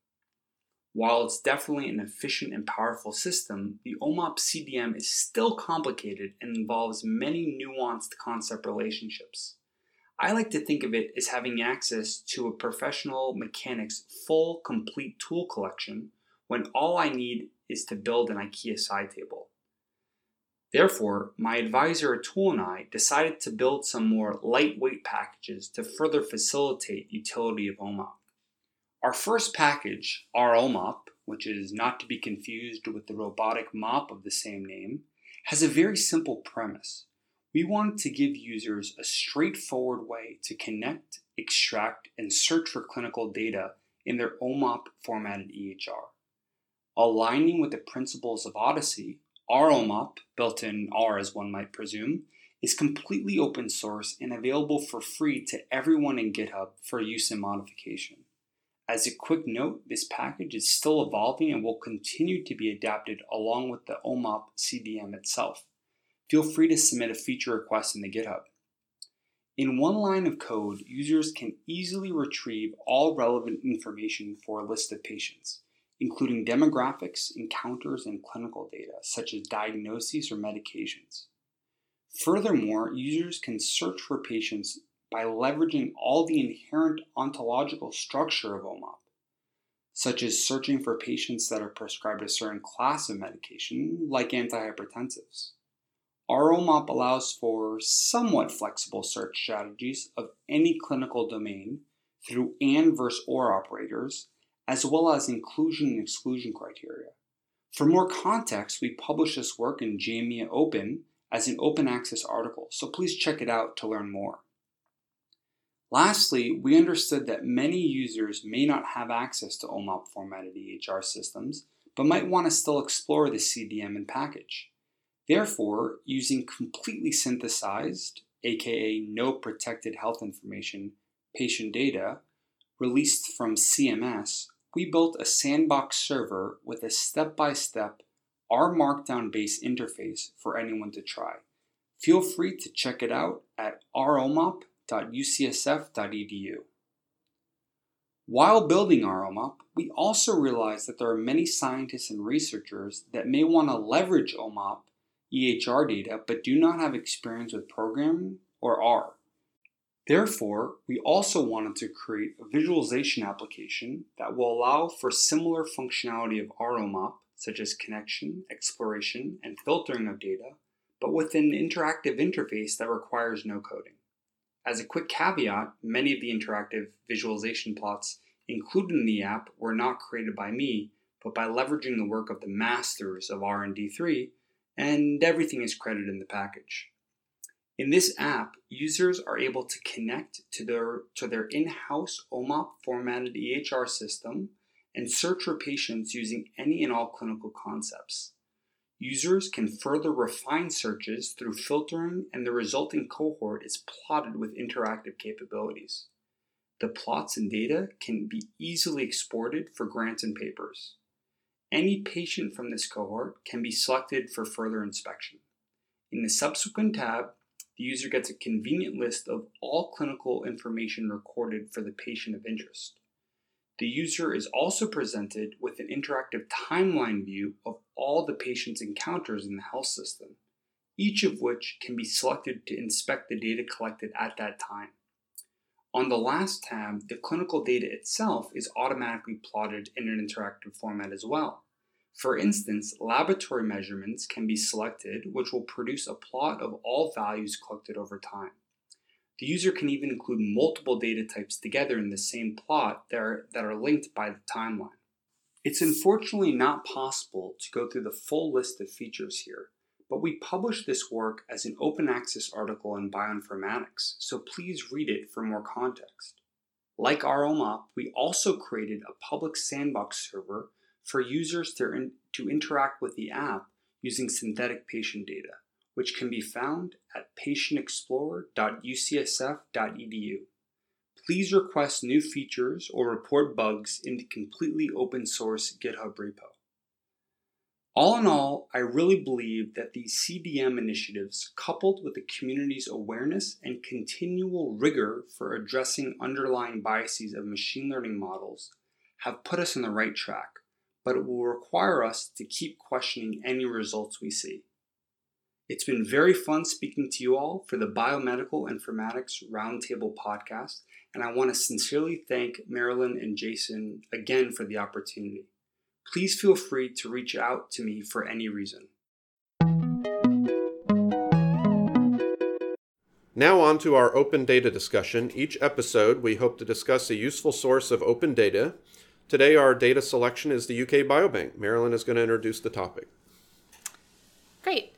While it's definitely an efficient and powerful system, the OMOP CDM is still complicated and involves many nuanced concept relationships. I like to think of it as having access to a professional mechanic's full, complete tool collection when all I need is to build an IKEA side table. Therefore, my advisor Atul and I decided to build some more lightweight packages to further facilitate utility of OMOP. Our first package, ROMOP, which is not to be confused with the robotic mop of the same name, has a very simple premise. We wanted to give users a straightforward way to connect, extract, and search for clinical data in their OMOP formatted EHR. Aligning with the principles of OHDSI, ROMOP, built in R as one might presume, is completely open source and available for free to everyone in GitHub for use and modification. As a quick note, this package is still evolving and will continue to be adapted along with the OMOP CDM itself. Feel free to submit a feature request in the GitHub. In one line of code, users can easily retrieve all relevant information for a list of patients, including demographics, encounters, and clinical data, such as diagnoses or medications. Furthermore, users can search for patients by leveraging all the inherent ontological structure of OMOP, such as searching for patients that are prescribed a certain class of medication, like antihypertensives. ROMOP allows for somewhat flexible search strategies of any clinical domain through AND versus OR operators, as well as inclusion and exclusion criteria. For more context, we publish this work in JAMIA Open as an open access article, so please check it out to learn more. Lastly, we understood that many users may not have access to OMOP formatted EHR systems, but might want to still explore the CDM and package. Therefore, using completely synthesized, aka no protected health information, patient data, released from CMS, we built a sandbox server with a step by step R Markdown based interface for anyone to try. Feel free to check it out at romop www.ucsf.edu. While building ROMOP, we also realized that there are many scientists and researchers that may want to leverage OMOP EHR data but do not have experience with programming or R. Therefore, we also wanted to create a visualization application that will allow for similar functionality of ROMOP, such as connection, exploration, and filtering of data, but with an interactive interface that requires no coding. As a quick caveat, many of the interactive visualization plots included in the app were not created by me, but by leveraging the work of the masters of R&D3, and everything is credited in the package. In this app, users are able to connect to their, to their in-house OMOP formatted EHR system and search for patients using any and all clinical concepts. Users can further refine searches through filtering, and the resulting cohort is plotted with interactive capabilities. The plots and data can be easily exported for grants and papers. Any patient from this cohort can be selected for further inspection. In the subsequent tab, the user gets a convenient list of all clinical information recorded for the patient of interest. The user is also presented with an interactive timeline view of all the patient's encounters in the health system, each of which can be selected to inspect the data collected at that time. On the last tab, the clinical data itself is automatically plotted in an interactive format as well. For instance, laboratory measurements can be selected, which will produce a plot of all values collected over time. The user can even include multiple data types together in the same plot that are, that are linked by the timeline. It's unfortunately not possible to go through the full list of features here, but we published this work as an open access article in bioinformatics, so please read it for more context. Like ROMOP, we also created a public sandbox server for users to, in- to interact with the app using synthetic patient data, which can be found at patientexplorer.ucsf.edu. Please request new features or report bugs in the completely open source GitHub repo. All in all, I really believe that these CDM initiatives, coupled with the community's awareness and continual rigor for addressing underlying biases of machine learning models, have put us on the right track, but it will require us to keep questioning any results we see. It's been very fun speaking to you all for the Biomedical Informatics Roundtable podcast, and I want to sincerely thank Marylyn and Jason again for the opportunity please feel free to reach out to me for any reason. Now, on to our open data discussion. Each episode, we hope to discuss a useful source of open data. Today, our data selection is the UK Biobank. Marylyn is going to introduce the topic. Great.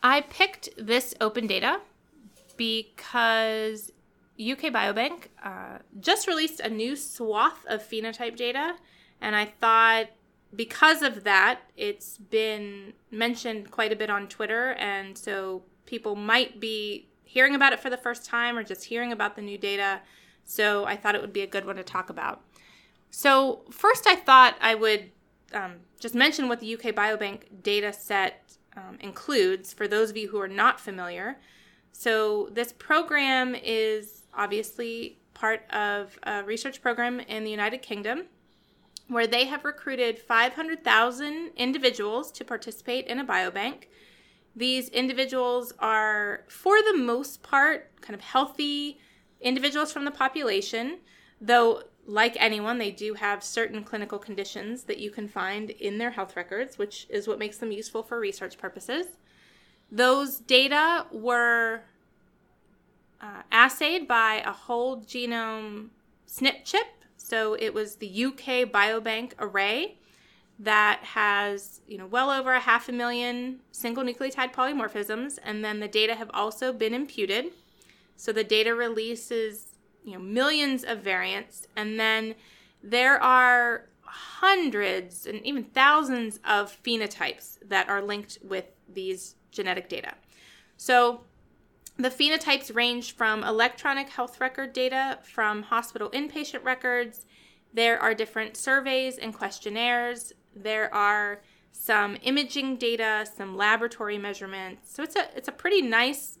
I picked this open data because UK Biobank uh, just released a new swath of phenotype data, and I thought because of that, it's been mentioned quite a bit on Twitter, and so people might be hearing about it for the first time or just hearing about the new data. So I thought it would be a good one to talk about. So, first, I thought I would um, just mention what the UK Biobank data set um, includes for those of you who are not familiar. So, this program is obviously part of a research program in the United Kingdom where they have recruited 500,000 individuals to participate in a biobank. These individuals are, for the most part, kind of healthy individuals from the population, though, like anyone, they do have certain clinical conditions that you can find in their health records, which is what makes them useful for research purposes. Those data were uh, assayed by a whole genome SNP chip so it was the UK Biobank array that has, you know, well over a half a million single nucleotide polymorphisms, and then the data have also been imputed. So the data releases, you know, millions of variants, and then there are hundreds and even thousands of phenotypes that are linked with these genetic data. So the phenotypes range from electronic health record data from hospital inpatient records. There are different surveys and questionnaires. There are some imaging data, some laboratory measurements. So it's a it's a pretty nice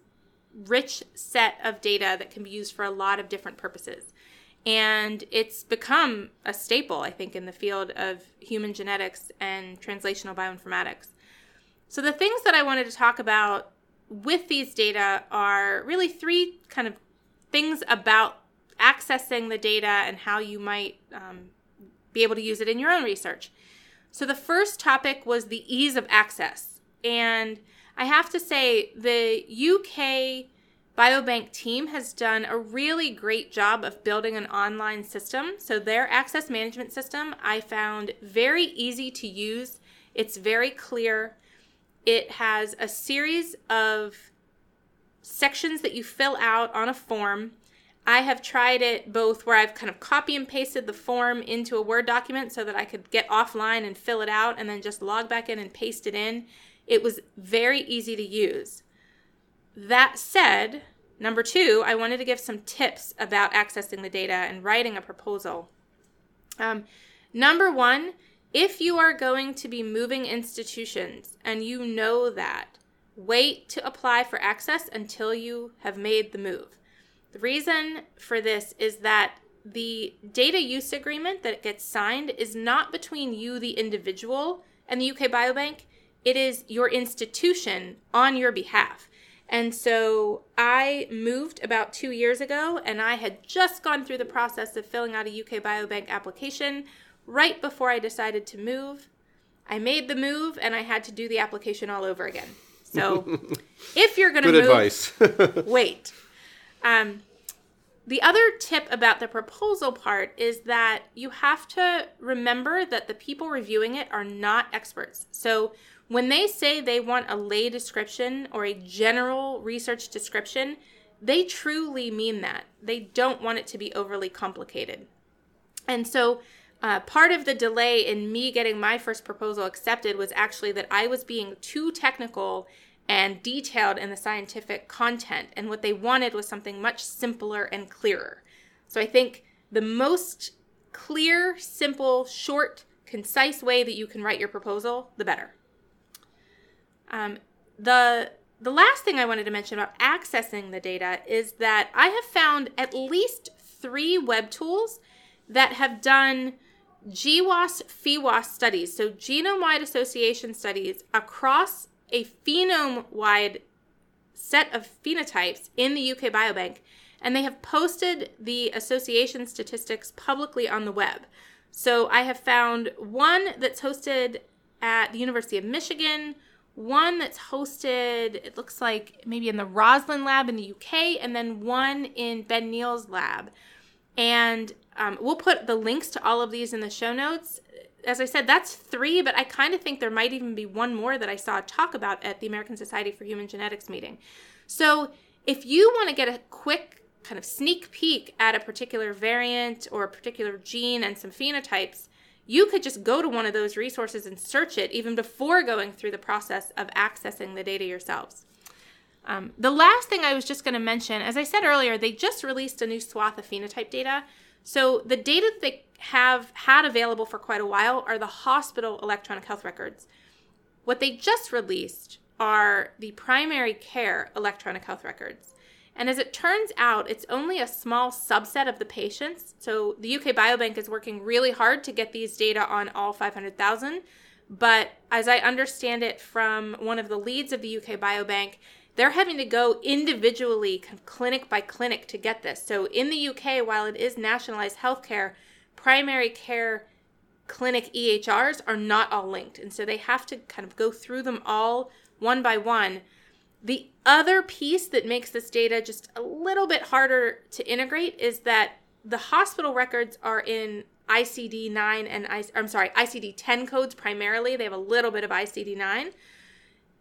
rich set of data that can be used for a lot of different purposes. And it's become a staple, I think, in the field of human genetics and translational bioinformatics. So, the things that I wanted to talk about with these data are really three kind of things about accessing the data and how you might um, be able to use it in your own research. So, the first topic was the ease of access. And I have to say, the UK Biobank team has done a really great job of building an online system. So, their access management system I found very easy to use, it's very clear. It has a series of sections that you fill out on a form. I have tried it both where I've kind of copy and pasted the form into a Word document so that I could get offline and fill it out and then just log back in and paste it in. It was very easy to use. That said, number two, I wanted to give some tips about accessing the data and writing a proposal. Um, number one, if you are going to be moving institutions and you know that, wait to apply for access until you have made the move. The reason for this is that the data use agreement that gets signed is not between you, the individual, and the UK Biobank. It is your institution on your behalf. And so I moved about two years ago, and I had just gone through the process of filling out a UK Biobank application right before I decided to move. I made the move and I had to do the application all over again. So if you're going to move, advice. wait. Um, the other tip about the proposal part is that you have to remember that the people reviewing it are not experts. So when they say they want a lay description or a general research description, they truly mean that. They don't want it to be overly complicated. And so uh, part of the delay in me getting my first proposal accepted was actually that I was being too technical and detailed in the scientific content. And what they wanted was something much simpler and clearer. So I think the most clear, simple, short, concise way that you can write your proposal, the better. Um, the the last thing I wanted to mention about accessing the data is that I have found at least three web tools that have done GWAS PheWAS studies, so genome wide association studies across a phenome wide set of phenotypes in the UK Biobank, and they have posted the association statistics publicly on the web. So I have found one that's hosted at the University of Michigan, one that's hosted, it looks like maybe in the Roslin lab in the UK, and then one in Ben Neale's lab. And um, we'll put the links to all of these in the show notes as I said, that's three, but I kind of think there might even be one more that I saw talk about at the American Society for Human Genetics meeting. So if you want to get a quick kind of sneak peek at a particular variant or a particular gene and some phenotypes, you could just go to one of those resources and search it even before going through the process of accessing the data yourselves. Um, the last thing I was just going to mention, as I said earlier, they just released a new swath of phenotype data. So the data that they have had available for quite a while are the hospital electronic health records. What they just released are the primary care electronic health records. And as it turns out, it's only a small subset of the patients. So the UK Biobank is working really hard to get these data on all 500,000. But as I understand it from one of the leads of the UK Biobank, they're having to go individually, clinic by clinic, to get this. So in the UK, while it is nationalized healthcare, primary care clinic EHRs are not all linked. And so they have to kind of go through them all one by one. The other piece that makes this data just a little bit harder to integrate is that the hospital records are in ICD 9 and I, I'm sorry, ICD 10 codes primarily. They have a little bit of ICD 9.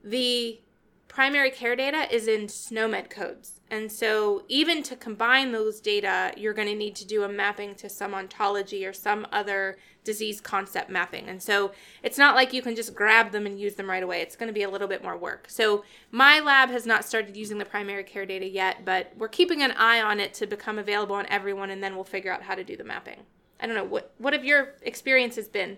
The primary care data is in SNOMED codes. And so, even to combine those data, you're going to need to do a mapping to some ontology or some other disease concept mapping. And so, it's not like you can just grab them and use them right away. It's going to be a little bit more work. So, my lab has not started using the primary care data yet, but we're keeping an eye on it to become available on everyone, and then we'll figure out how to do the mapping. I don't know what what have your experiences been?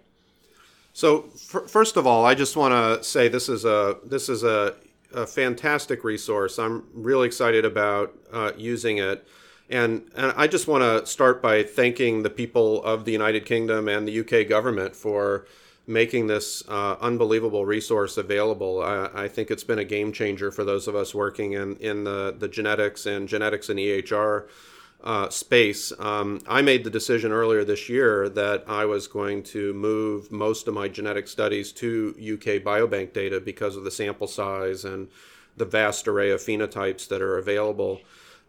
So f- first of all, I just want to say this is a this is a a fantastic resource. I'm really excited about uh, using it. And, and I just want to start by thanking the people of the United Kingdom and the UK government for making this uh, unbelievable resource available. I, I, think it's been a game changer for those of us working in, in the, the genetics and genetics and EHR uh, space. Um, I made the decision earlier this year that I was going to move most of my genetic studies to UK Biobank data because of the sample size and the vast array of phenotypes that are available.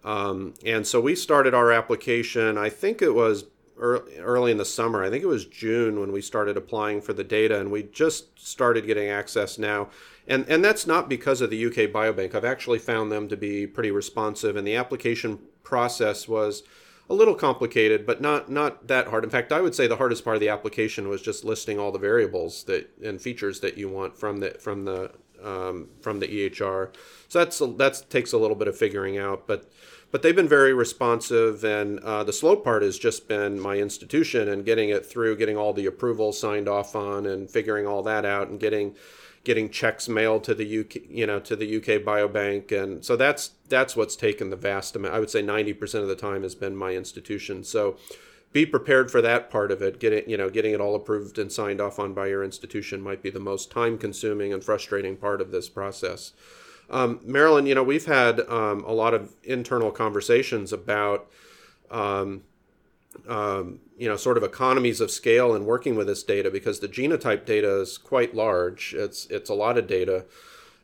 Um, and so we started our application, I think it was early in the summer. I think it was June when we started applying for the data, and we just started getting access now. And, and that's not because of the UK Biobank. I've actually found them to be pretty responsive, and the application process was a little complicated, but not not that hard. In fact, I would say the hardest part of the application was just listing all the variables that and features that you want from the from the um, from the EHR. So that's that takes a little bit of figuring out, but but they've been very responsive. And uh, the slow part has just been my institution and getting it through, getting all the approvals signed off on, and figuring all that out, and getting getting checks mailed to the UK, you know, to the UK Biobank, and so that's that's what's taken the vast amount. I would say ninety percent of the time has been my institution. So be prepared for that part of it. Getting you know getting it all approved and signed off on by your institution might be the most time consuming and frustrating part of this process. Um, Marylyn, you know we've had um, a lot of internal conversations about. Um, um, you know, sort of economies of scale in working with this data because the genotype data is quite large. It's it's a lot of data,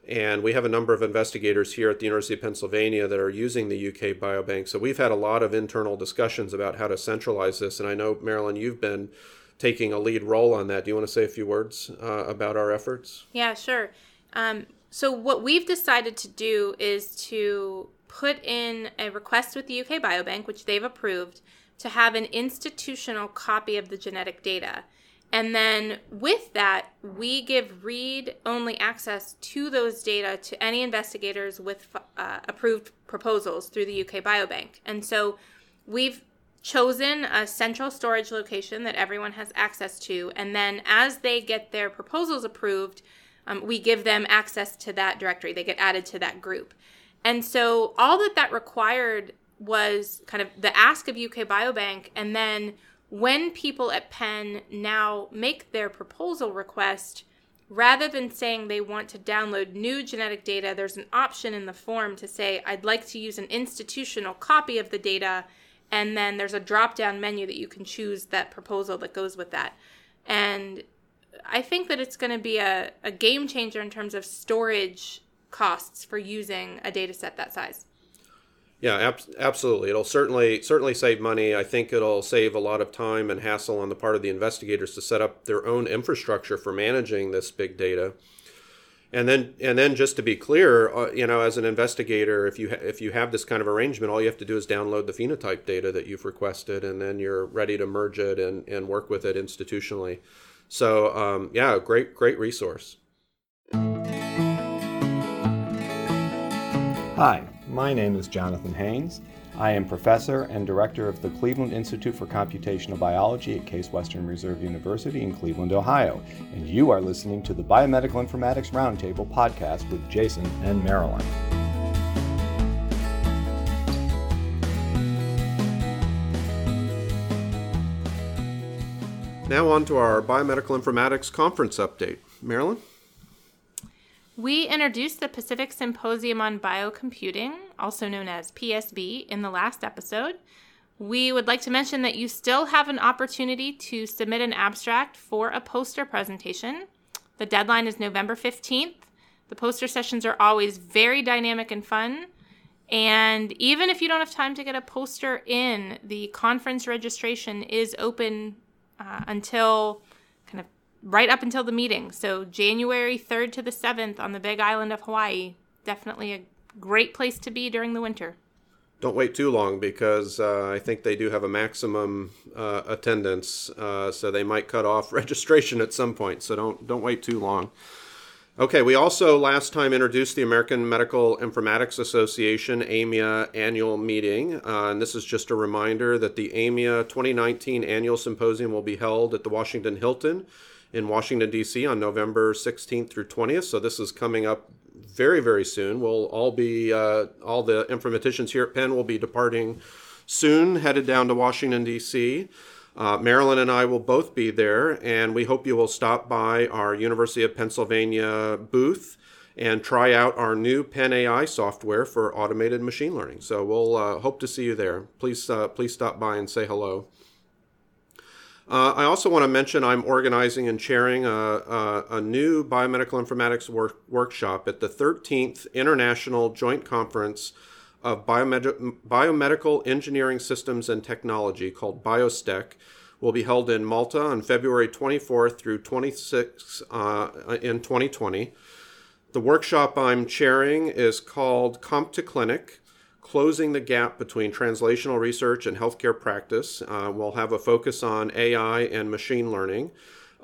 And we have a number of investigators here at the University of Pennsylvania that are using the UK Biobank. So we've had a lot of internal discussions about how to centralize this. And I know, Marylyn, you've been taking a lead role on that. Do you want to say a few words uh, about our efforts? Yeah, sure. Um, so, what we've decided to do is to put in a request with the UK Biobank, which they've approved, to have an institutional copy of the genetic data. And then with that, we give read only access to those data to any investigators with uh, approved proposals through the UK Biobank. And so we've chosen a central storage location that everyone has access to. And then as they get their proposals approved, um, we give them access to that directory. They get added to that group. And so all that that required was kind of the ask of UK Biobank and then when people at Penn now make their proposal request, rather than saying they want to download new genetic data, there's an option in the form to say, I'd like to use an institutional copy of the data. And then there's a drop down menu that you can choose that proposal that goes with that. And I think that it's going to be a, a game changer in terms of storage costs for using a data set that size. Yeah, ab- absolutely. It'll certainly certainly save money. I think it'll save a lot of time and hassle on the part of the investigators to set up their own infrastructure for managing this big data. And then and then just to be clear, uh, you know, as an investigator, if you ha- if you have this kind of arrangement, all you have to do is download the phenotype data that you've requested, and then you're ready to merge it and, and work with it institutionally. So um, yeah, great great resource. Hi, my name is Jonathan Haines. I am professor and director of the Cleveland Institute for Computational Biology at Case Western Reserve University in Cleveland, Ohio, and you are listening to the Biomedical Informatics Roundtable podcast with Jason and Marylyn. Now on to our Biomedical Informatics Conference update. Marylyn? We introduced the Pacific Symposium on Biocomputing, also known as PSB, in the last episode. We would like to mention that you still have an opportunity to submit an abstract for a poster presentation. The deadline is November 15th. The poster sessions are always very dynamic and fun. And even if you don't have time to get a poster in, the conference registration is open uh, until kind of right up until the meeting. So January 3rd to the 7th on the Big Island of Hawaii. Definitely a great place to be during the winter. Don't wait too long because uh, I think they do have a maximum uh, attendance, uh, so they might cut off registration at some point. So don't don't wait too long. Okay, we also last time introduced the American Medical Informatics Association AMIA annual meeting. Uh, and this is just a reminder that the AMIA 2019 annual symposium will be held at the Washington Hilton in Washington, D.C. on November 16th through 20th. So this is coming up very, very soon. We'll all be, uh, all the informaticians here at Penn will be departing soon, headed down to Washington, D.C. Uh, Marylyn and I will both be there, and we hope you will stop by our University of Pennsylvania booth and try out our new PennAI software for automated machine learning. So we'll uh, hope to see you there. Please, uh, please stop by and say hello. Uh, I also want to mention I'm organizing and chairing a, a, a new biomedical informatics work, workshop at the 13th International Joint Conference of Biomed- Biomedical Engineering Systems and Technology called BioSTEC will be held in Malta on February 24th through 26th uh, in 2020. The workshop I'm chairing is called Comp to Clinic closing the gap between translational research and healthcare practice. Uh, we'll have a focus on AI and machine learning.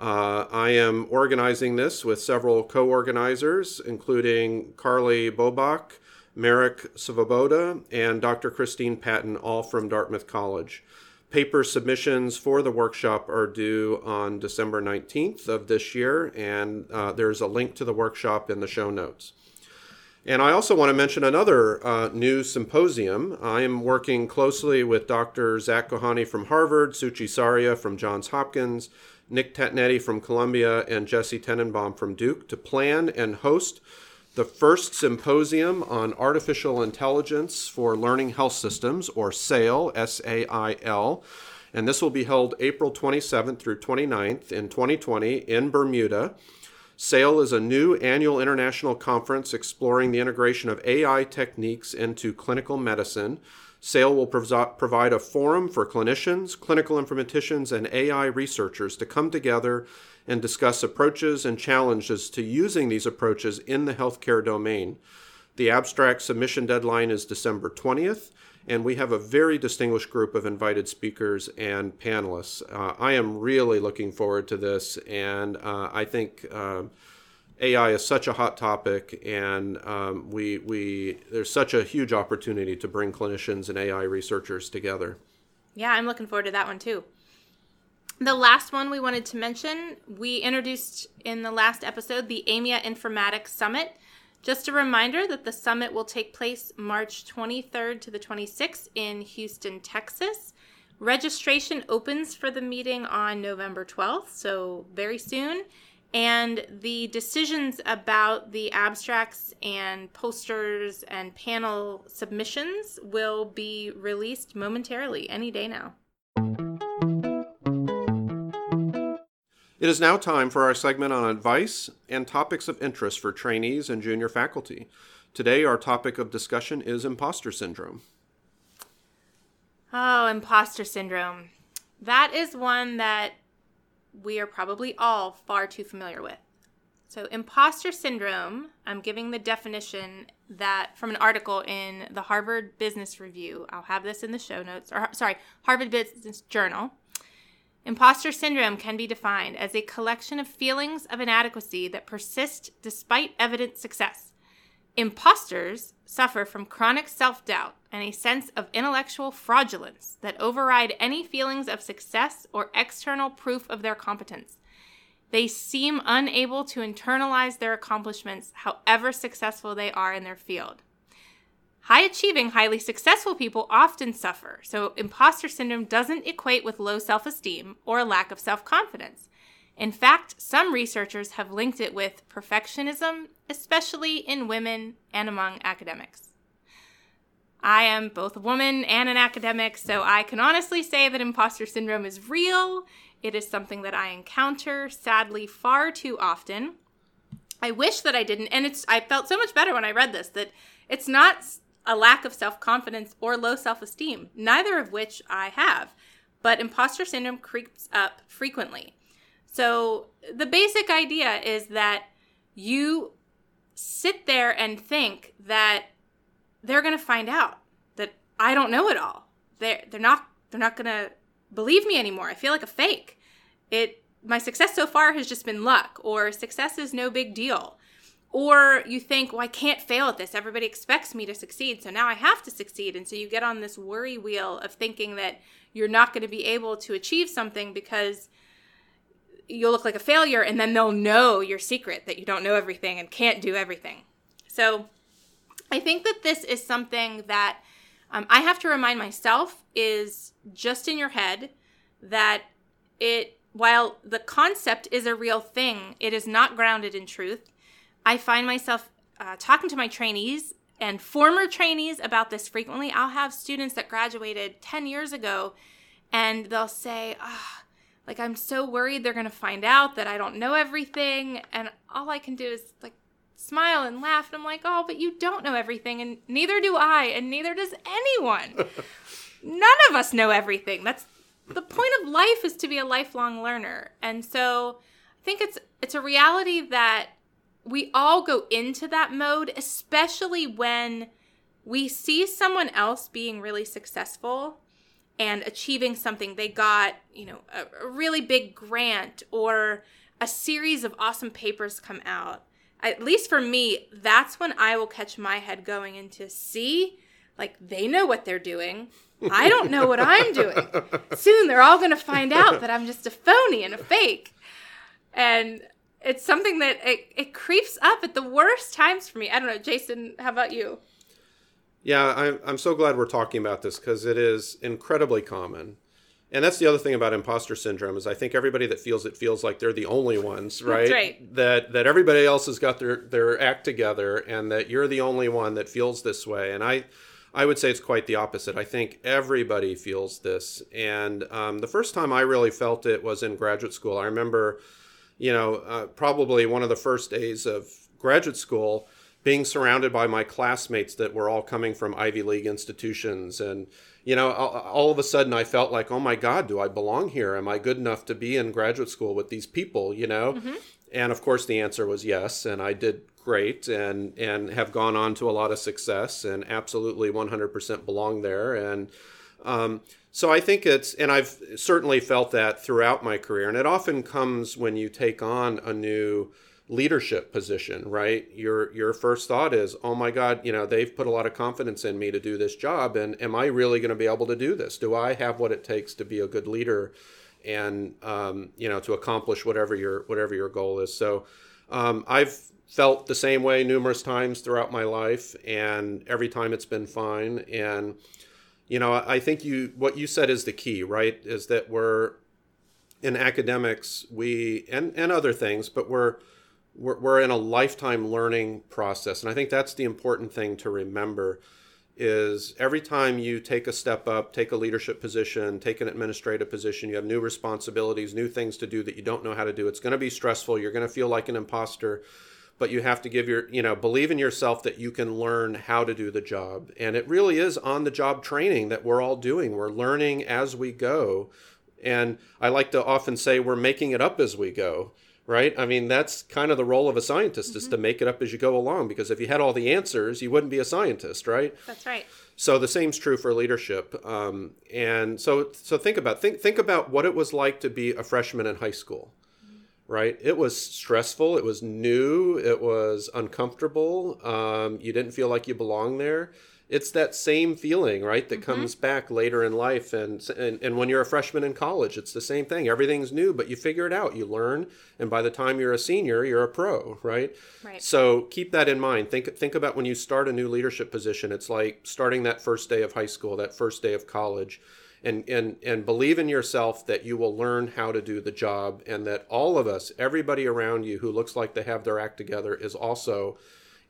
Uh, I am organizing this with several co organizers, including Carly Bobak, Merrick Svoboda, and Dr. Christine Patton, all from Dartmouth College. Paper submissions for the workshop are due on December 19th of this year, and uh, there's a link to the workshop in the show notes. And I also want to mention another uh, new symposium. I am working closely with Dr. Zak Kohane from Harvard, Suchi Saria from Johns Hopkins, Nick Tatonetti from Columbia, and Jessie Tenenbaum from Duke to plan and host the first symposium on artificial intelligence for learning health systems, or SAIL, S A I L. And this will be held April 27th through 29th in 2020 in Bermuda. SAIL is a new annual international conference exploring the integration of AI techniques into clinical medicine. SAIL will provide a forum for clinicians, clinical informaticians, and AI researchers to come together and discuss approaches and challenges to using these approaches in the healthcare domain. The abstract submission deadline is December 20th, and we have a very distinguished group of invited speakers and panelists. Uh, I am really looking forward to this, and uh, I think uh, AI is such a hot topic, and um, we we there's such a huge opportunity to bring clinicians and AI researchers together. Yeah, I'm looking forward to that one too. The last one we wanted to mention, we introduced in the last episode the AMIA Informatics Summit. Just a reminder that the summit will take place March 23rd to the 26th in Houston, Texas. Registration opens for the meeting on November 12th, so very soon. And the decisions about the abstracts and posters and panel submissions will be released momentarily, any day now. It is now time for our segment on advice and topics of interest for trainees and junior faculty. Today, our topic of discussion is imposter syndrome. Oh, imposter syndrome. That is one that we are probably all far too familiar with. So, imposter syndrome, I'm giving the definition that from an article in the Harvard Business Review. I'll have this in the show notes, or sorry, Harvard Business Journal. Imposter syndrome can be defined as a collection of feelings of inadequacy that persist despite evident success. Imposters suffer from chronic self doubt and a sense of intellectual fraudulence that override any feelings of success or external proof of their competence. They seem unable to internalize their accomplishments, however successful they are in their field. High achieving, highly successful people often suffer, so imposter syndrome doesn't equate with low self esteem or a lack of self confidence. In fact, some researchers have linked it with perfectionism, especially in women and among academics. I am both a woman and an academic, so I can honestly say that imposter syndrome is real. It is something that I encounter, sadly, far too often. I wish that I didn't, and it's I felt so much better when I read this that it's not a lack of self confidence, or low self esteem, neither of which I have. But imposter syndrome creeps up frequently. So the basic idea is that you sit there and think that they're going to find out that I don't know it all. They're, they're not they're not going to believe me anymore. I feel like a fake. It my success so far has just been luck or success is no big deal. Or you think, well, I can't fail at this. Everybody expects me to succeed. So now I have to succeed. And so you get on this worry wheel of thinking that you're not going to be able to achieve something because you'll look like a failure. And then they'll know your secret that you don't know everything and can't do everything. So I think that this is something that um, I have to remind myself is just in your head that it, while the concept is a real thing, it is not grounded in truth I find myself uh, talking to my trainees and former trainees about this frequently. I'll have students that graduated 10 years ago and they'll say, oh, like I'm so worried they're going to find out that I don't know everything. And all I can do is like smile and laugh. And I'm like, oh, but you don't know everything. And neither do I. And neither does anyone. None of us know everything. That's the point of life is to be a lifelong learner. And so I think it's, it's a reality that we all go into that mode, especially when we see someone else being really successful and achieving something. They got, you know, a, a really big grant or a series of awesome papers come out. At least for me, that's when I will catch my head going into see, like they know what they're doing. I don't know what I'm doing. Soon they're all going to find out that I'm just a phony and a fake. And it's something that it, it creeps up at the worst times for me. I don't know, Jason, how about you? Yeah, I'm, I'm so glad we're talking about this because it is incredibly common. And that's the other thing about imposter syndrome is I think everybody that feels it feels like they're the only ones, right? right. That that everybody else has got their their act together and that you're the only one that feels this way. And I I would say it's quite the opposite. I think everybody feels this. And um, the first time I really felt it was in graduate school. I remember you know, uh, probably one of the first days of graduate school, being surrounded by my classmates that were all coming from Ivy League institutions. And, you know, all, of a sudden I felt like, oh my God, do I belong here? Am I good enough to be in graduate school with these people, you know? Mm-hmm. And of course, the answer was yes. And I did great and, and have gone on to a lot of success and absolutely 100% belong there. And, um, so I think it's, and I've certainly felt that throughout my career. And it often comes when you take on a new leadership position, right? Your your first thought is, "Oh my god, you know, they've put a lot of confidence in me to do this job and am I really going to be able to do this? Do I have what it takes to be a good leader and um, you know, to accomplish whatever your whatever your goal is?" So, um, I've felt the same way numerous times throughout my life and every time it's been fine and you know, I think you what you said is the key, right? Is that we're in academics, we and and other things, but we're we're, we're in a lifetime learning process, and I think that's the important thing to remember. Is every time you take a step up, take a leadership position, take an administrative position, you have new responsibilities, new things to do that you don't know how to do. It's going to be stressful. You're going to feel like an imposter but you have to give your you know believe in yourself that you can learn how to do the job. And it really is on the job training that we're all doing. We're learning as we go. And i like to often say we're making it up as we go right? I mean that's kind of the role of a scientist mm-hmm. is to mm-hmm. make it up as you go along because if you had all the answers you wouldn't be a scientist right? That's right. So the same's true for leadership. Um, and so so think about think think about what it was like to be a freshman in high school right? It was stressful. It was new. It was uncomfortable. Um, you didn't feel like you belonged there. It's that same feeling, right, that mm-hmm. comes back later in life. And, and, and when you're a freshman in college, it's the same thing. Everything's new, but you figure it out. You learn. And by the time you're a senior, you're a pro, right? Right. So keep that in mind. Think, think about when you start a new leadership position. It's like starting that first day of high school, that first day of college and, and, and believe in yourself that you will learn how to do the job and that all of us, everybody around you who looks like they have their act together, is also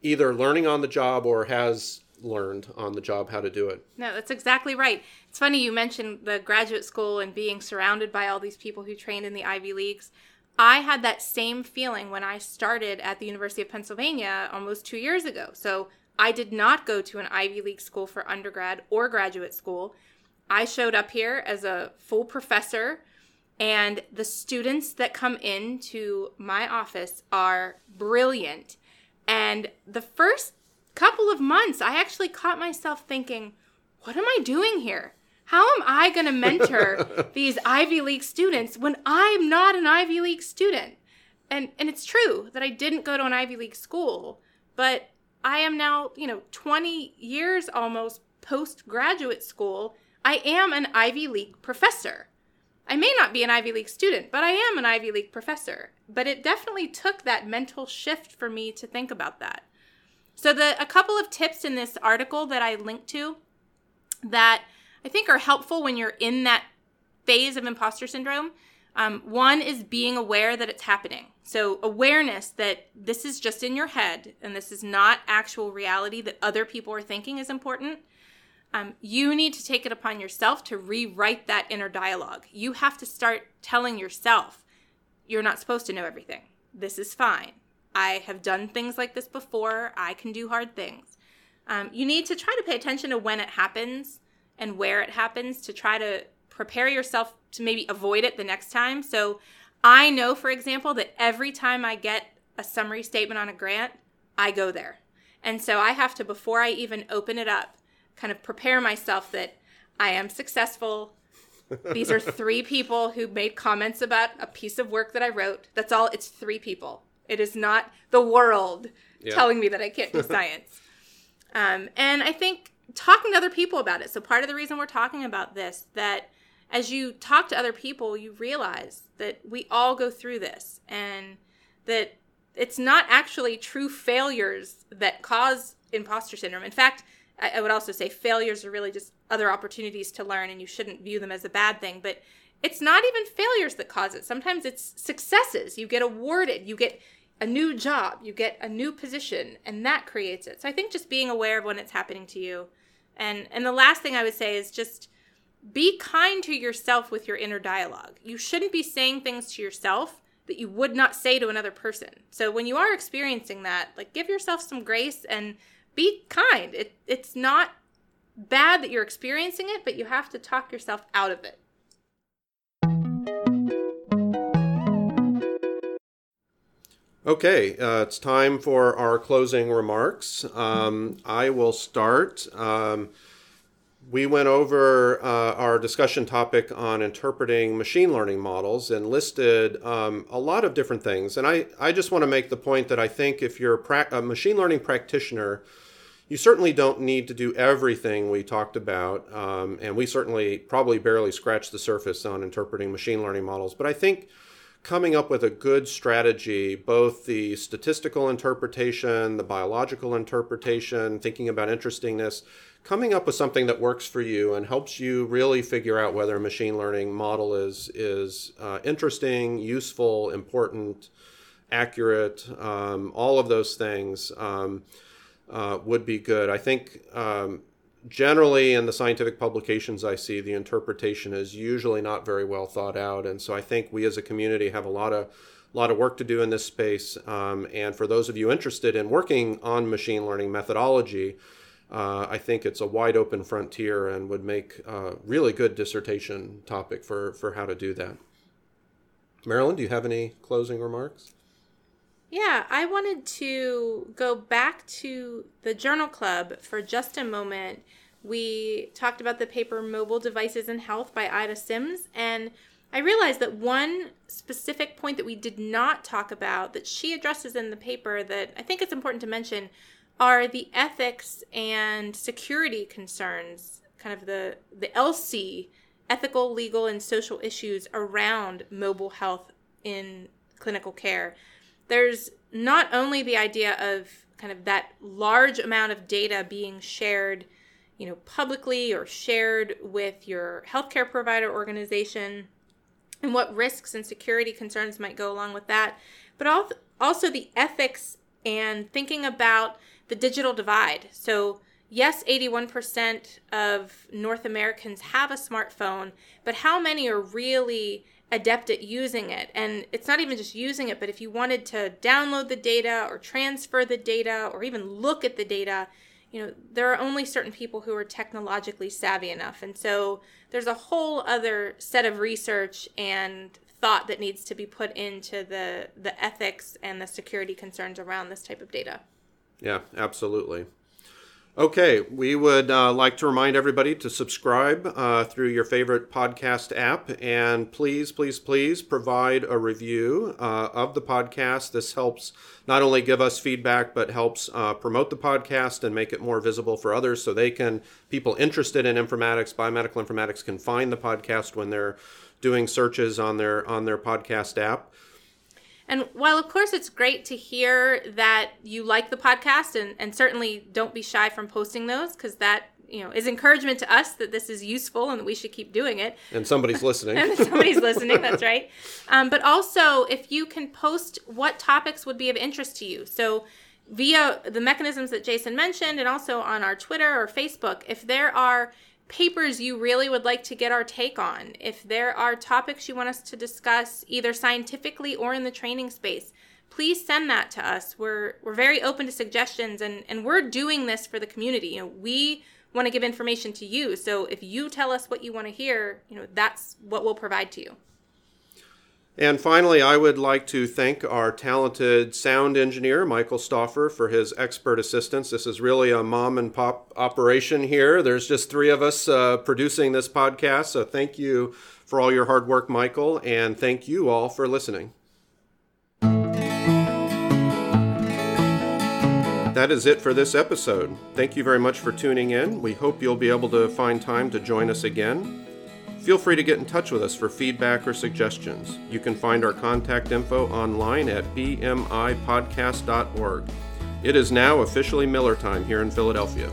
either learning on the job or has learned on the job how to do it. No, that's exactly right. It's funny you mentioned the graduate school and being surrounded by all these people who trained in the Ivy Leagues. I had that same feeling when I started at the University of Pennsylvania almost two years ago. So I did not go to an Ivy League school for undergrad or graduate school. I showed up here as a full professor, and the students that come into my office are brilliant. And the first couple of months, I actually caught myself thinking, what am I doing here? How am I going to mentor these Ivy League students when I'm not an Ivy League student? And and it's true that I didn't go to an Ivy League school, but I am now, you know, 20 years almost post graduate school I am an Ivy League professor. I may not be an Ivy League student, but I am an Ivy League professor. But it definitely took that mental shift for me to think about that. So the a couple of tips in this article that I linked to that I think are helpful when you're in that phase of imposter syndrome. Um, one is being aware that it's happening. So awareness that this is just in your head and this is not actual reality that other people are thinking is important. Um, you need to take it upon yourself to rewrite that inner dialogue. You have to start telling yourself, you're not supposed to know everything. This is fine. I have done things like this before. I can do hard things. Um, you need to try to pay attention to when it happens and where it happens to try to prepare yourself to maybe avoid it the next time. So I know, for example, that every time I get a summary statement on a grant, I go there. And so I have to, before I even open it up, kind of prepare myself that I am successful. These are three people who made comments about a piece of work that I wrote. That's all. It's three people. It is not the world yeah. telling me that I can't do science. Um, and I think talking to other people about it. So part of the reason we're talking about this that as you talk to other people, you realize that we all go through this and that it's not actually true failures that cause imposter syndrome. In fact, I, I would also say failures are really just other opportunities to learn, and you shouldn't view them as a bad thing. But it's not even failures that cause it. Sometimes it's successes. You get awarded, you get a new job, you get a new position, and that creates it. So I think just being aware of when it's happening to you. And and the last thing I would say is just be kind to yourself with your inner dialogue. You shouldn't be saying things to yourself that you would not say to another person. So when you are experiencing that, like give yourself some grace and be kind. It, it's not bad that you're experiencing it, but you have to talk yourself out of it. Okay, uh, it's time for our closing remarks. Um, I will start. Um, we went over uh, our discussion topic on interpreting machine learning models and listed um, a lot of different things. And I, I just want to make the point that I think if you're a, pra- a machine learning practitioner, you certainly don't need to do everything we talked about. Um, and we certainly probably barely scratched the surface on interpreting machine learning models. But I think coming up with a good strategy, both the statistical interpretation, the biological interpretation, thinking about interestingness, coming up with something that works for you and helps you really figure out whether a machine learning model is is uh, interesting, useful, important, accurate, um, all of those things um, uh, would be good. I think um, generally in the scientific publications I see, the interpretation is usually not very well thought out, and so I think we as a community have a lot of lot of work to do in this space. Um, and for those of you interested in working on machine learning methodology, uh, I think it's a wide open frontier and would make a really good dissertation topic for, for how to do that. Marylyn, do you have any closing remarks? Yeah, I wanted to go back to the Journal Club for just a moment. We talked about the paper Mobile Devices in Health by Ida Sim, and I realized that one specific point that we did not talk about that she addresses in the paper that I think it's important to mention are the ethics and security concerns, kind of the, the ELSI, ethical, legal, and social issues around mobile health in clinical care. There's not only the idea of kind of that large amount of data being shared, you know, publicly or shared with your healthcare provider organization and what risks and security concerns might go along with that, but also the ethics and thinking about the digital divide. So, yes, 81% of North Americans have a smartphone, but how many are really adept at using it? And it's not even just using it, but if you wanted to download the data or transfer the data or even look at the data, you know, there are only certain people who are technologically savvy enough. And so there's a whole other set of research and thought that needs to be put into the the ethics and the security concerns around this type of data. Yeah, absolutely. Okay, we would uh, like to remind everybody to subscribe uh, through your favorite podcast app and please, please, please provide a review uh, of the podcast. This helps not only give us feedback, but helps uh, promote the podcast and make it more visible for others so they can, people interested in informatics, biomedical informatics, can find the podcast when they're doing searches on their on their podcast app. And while, of course, it's great to hear that you like the podcast, and, and certainly don't be shy from posting those because that you know is encouragement to us that this is useful and that we should keep doing it. And somebody's listening. and somebody's listening. That's right. Um, but also, if you can post what topics would be of interest to you, so via the mechanisms that Jason mentioned, and also on our Twitter or Facebook, if there are papers you really would like to get our take on, if there are topics you want us to discuss either scientifically or in the training space, please send that to us. We're we're very open to suggestions and and we're doing this for the community. You know, we want to give information to you. So if you tell us what you want to hear, you know, that's what we'll provide to you. And finally, I would like to thank our talented sound engineer, Michael Stoffer, for his expert assistance. This is really a mom and pop operation here. There's just three of us uh, producing this podcast. So thank you for all your hard work, Michael, and thank you all for listening. That is it for this episode. Thank you very much for tuning in. We hope you'll be able to find time to join us again. Feel free to get in touch with us for feedback or suggestions. You can find our contact info online at bmipodcast.org. It is now officially Miller time here in Philadelphia.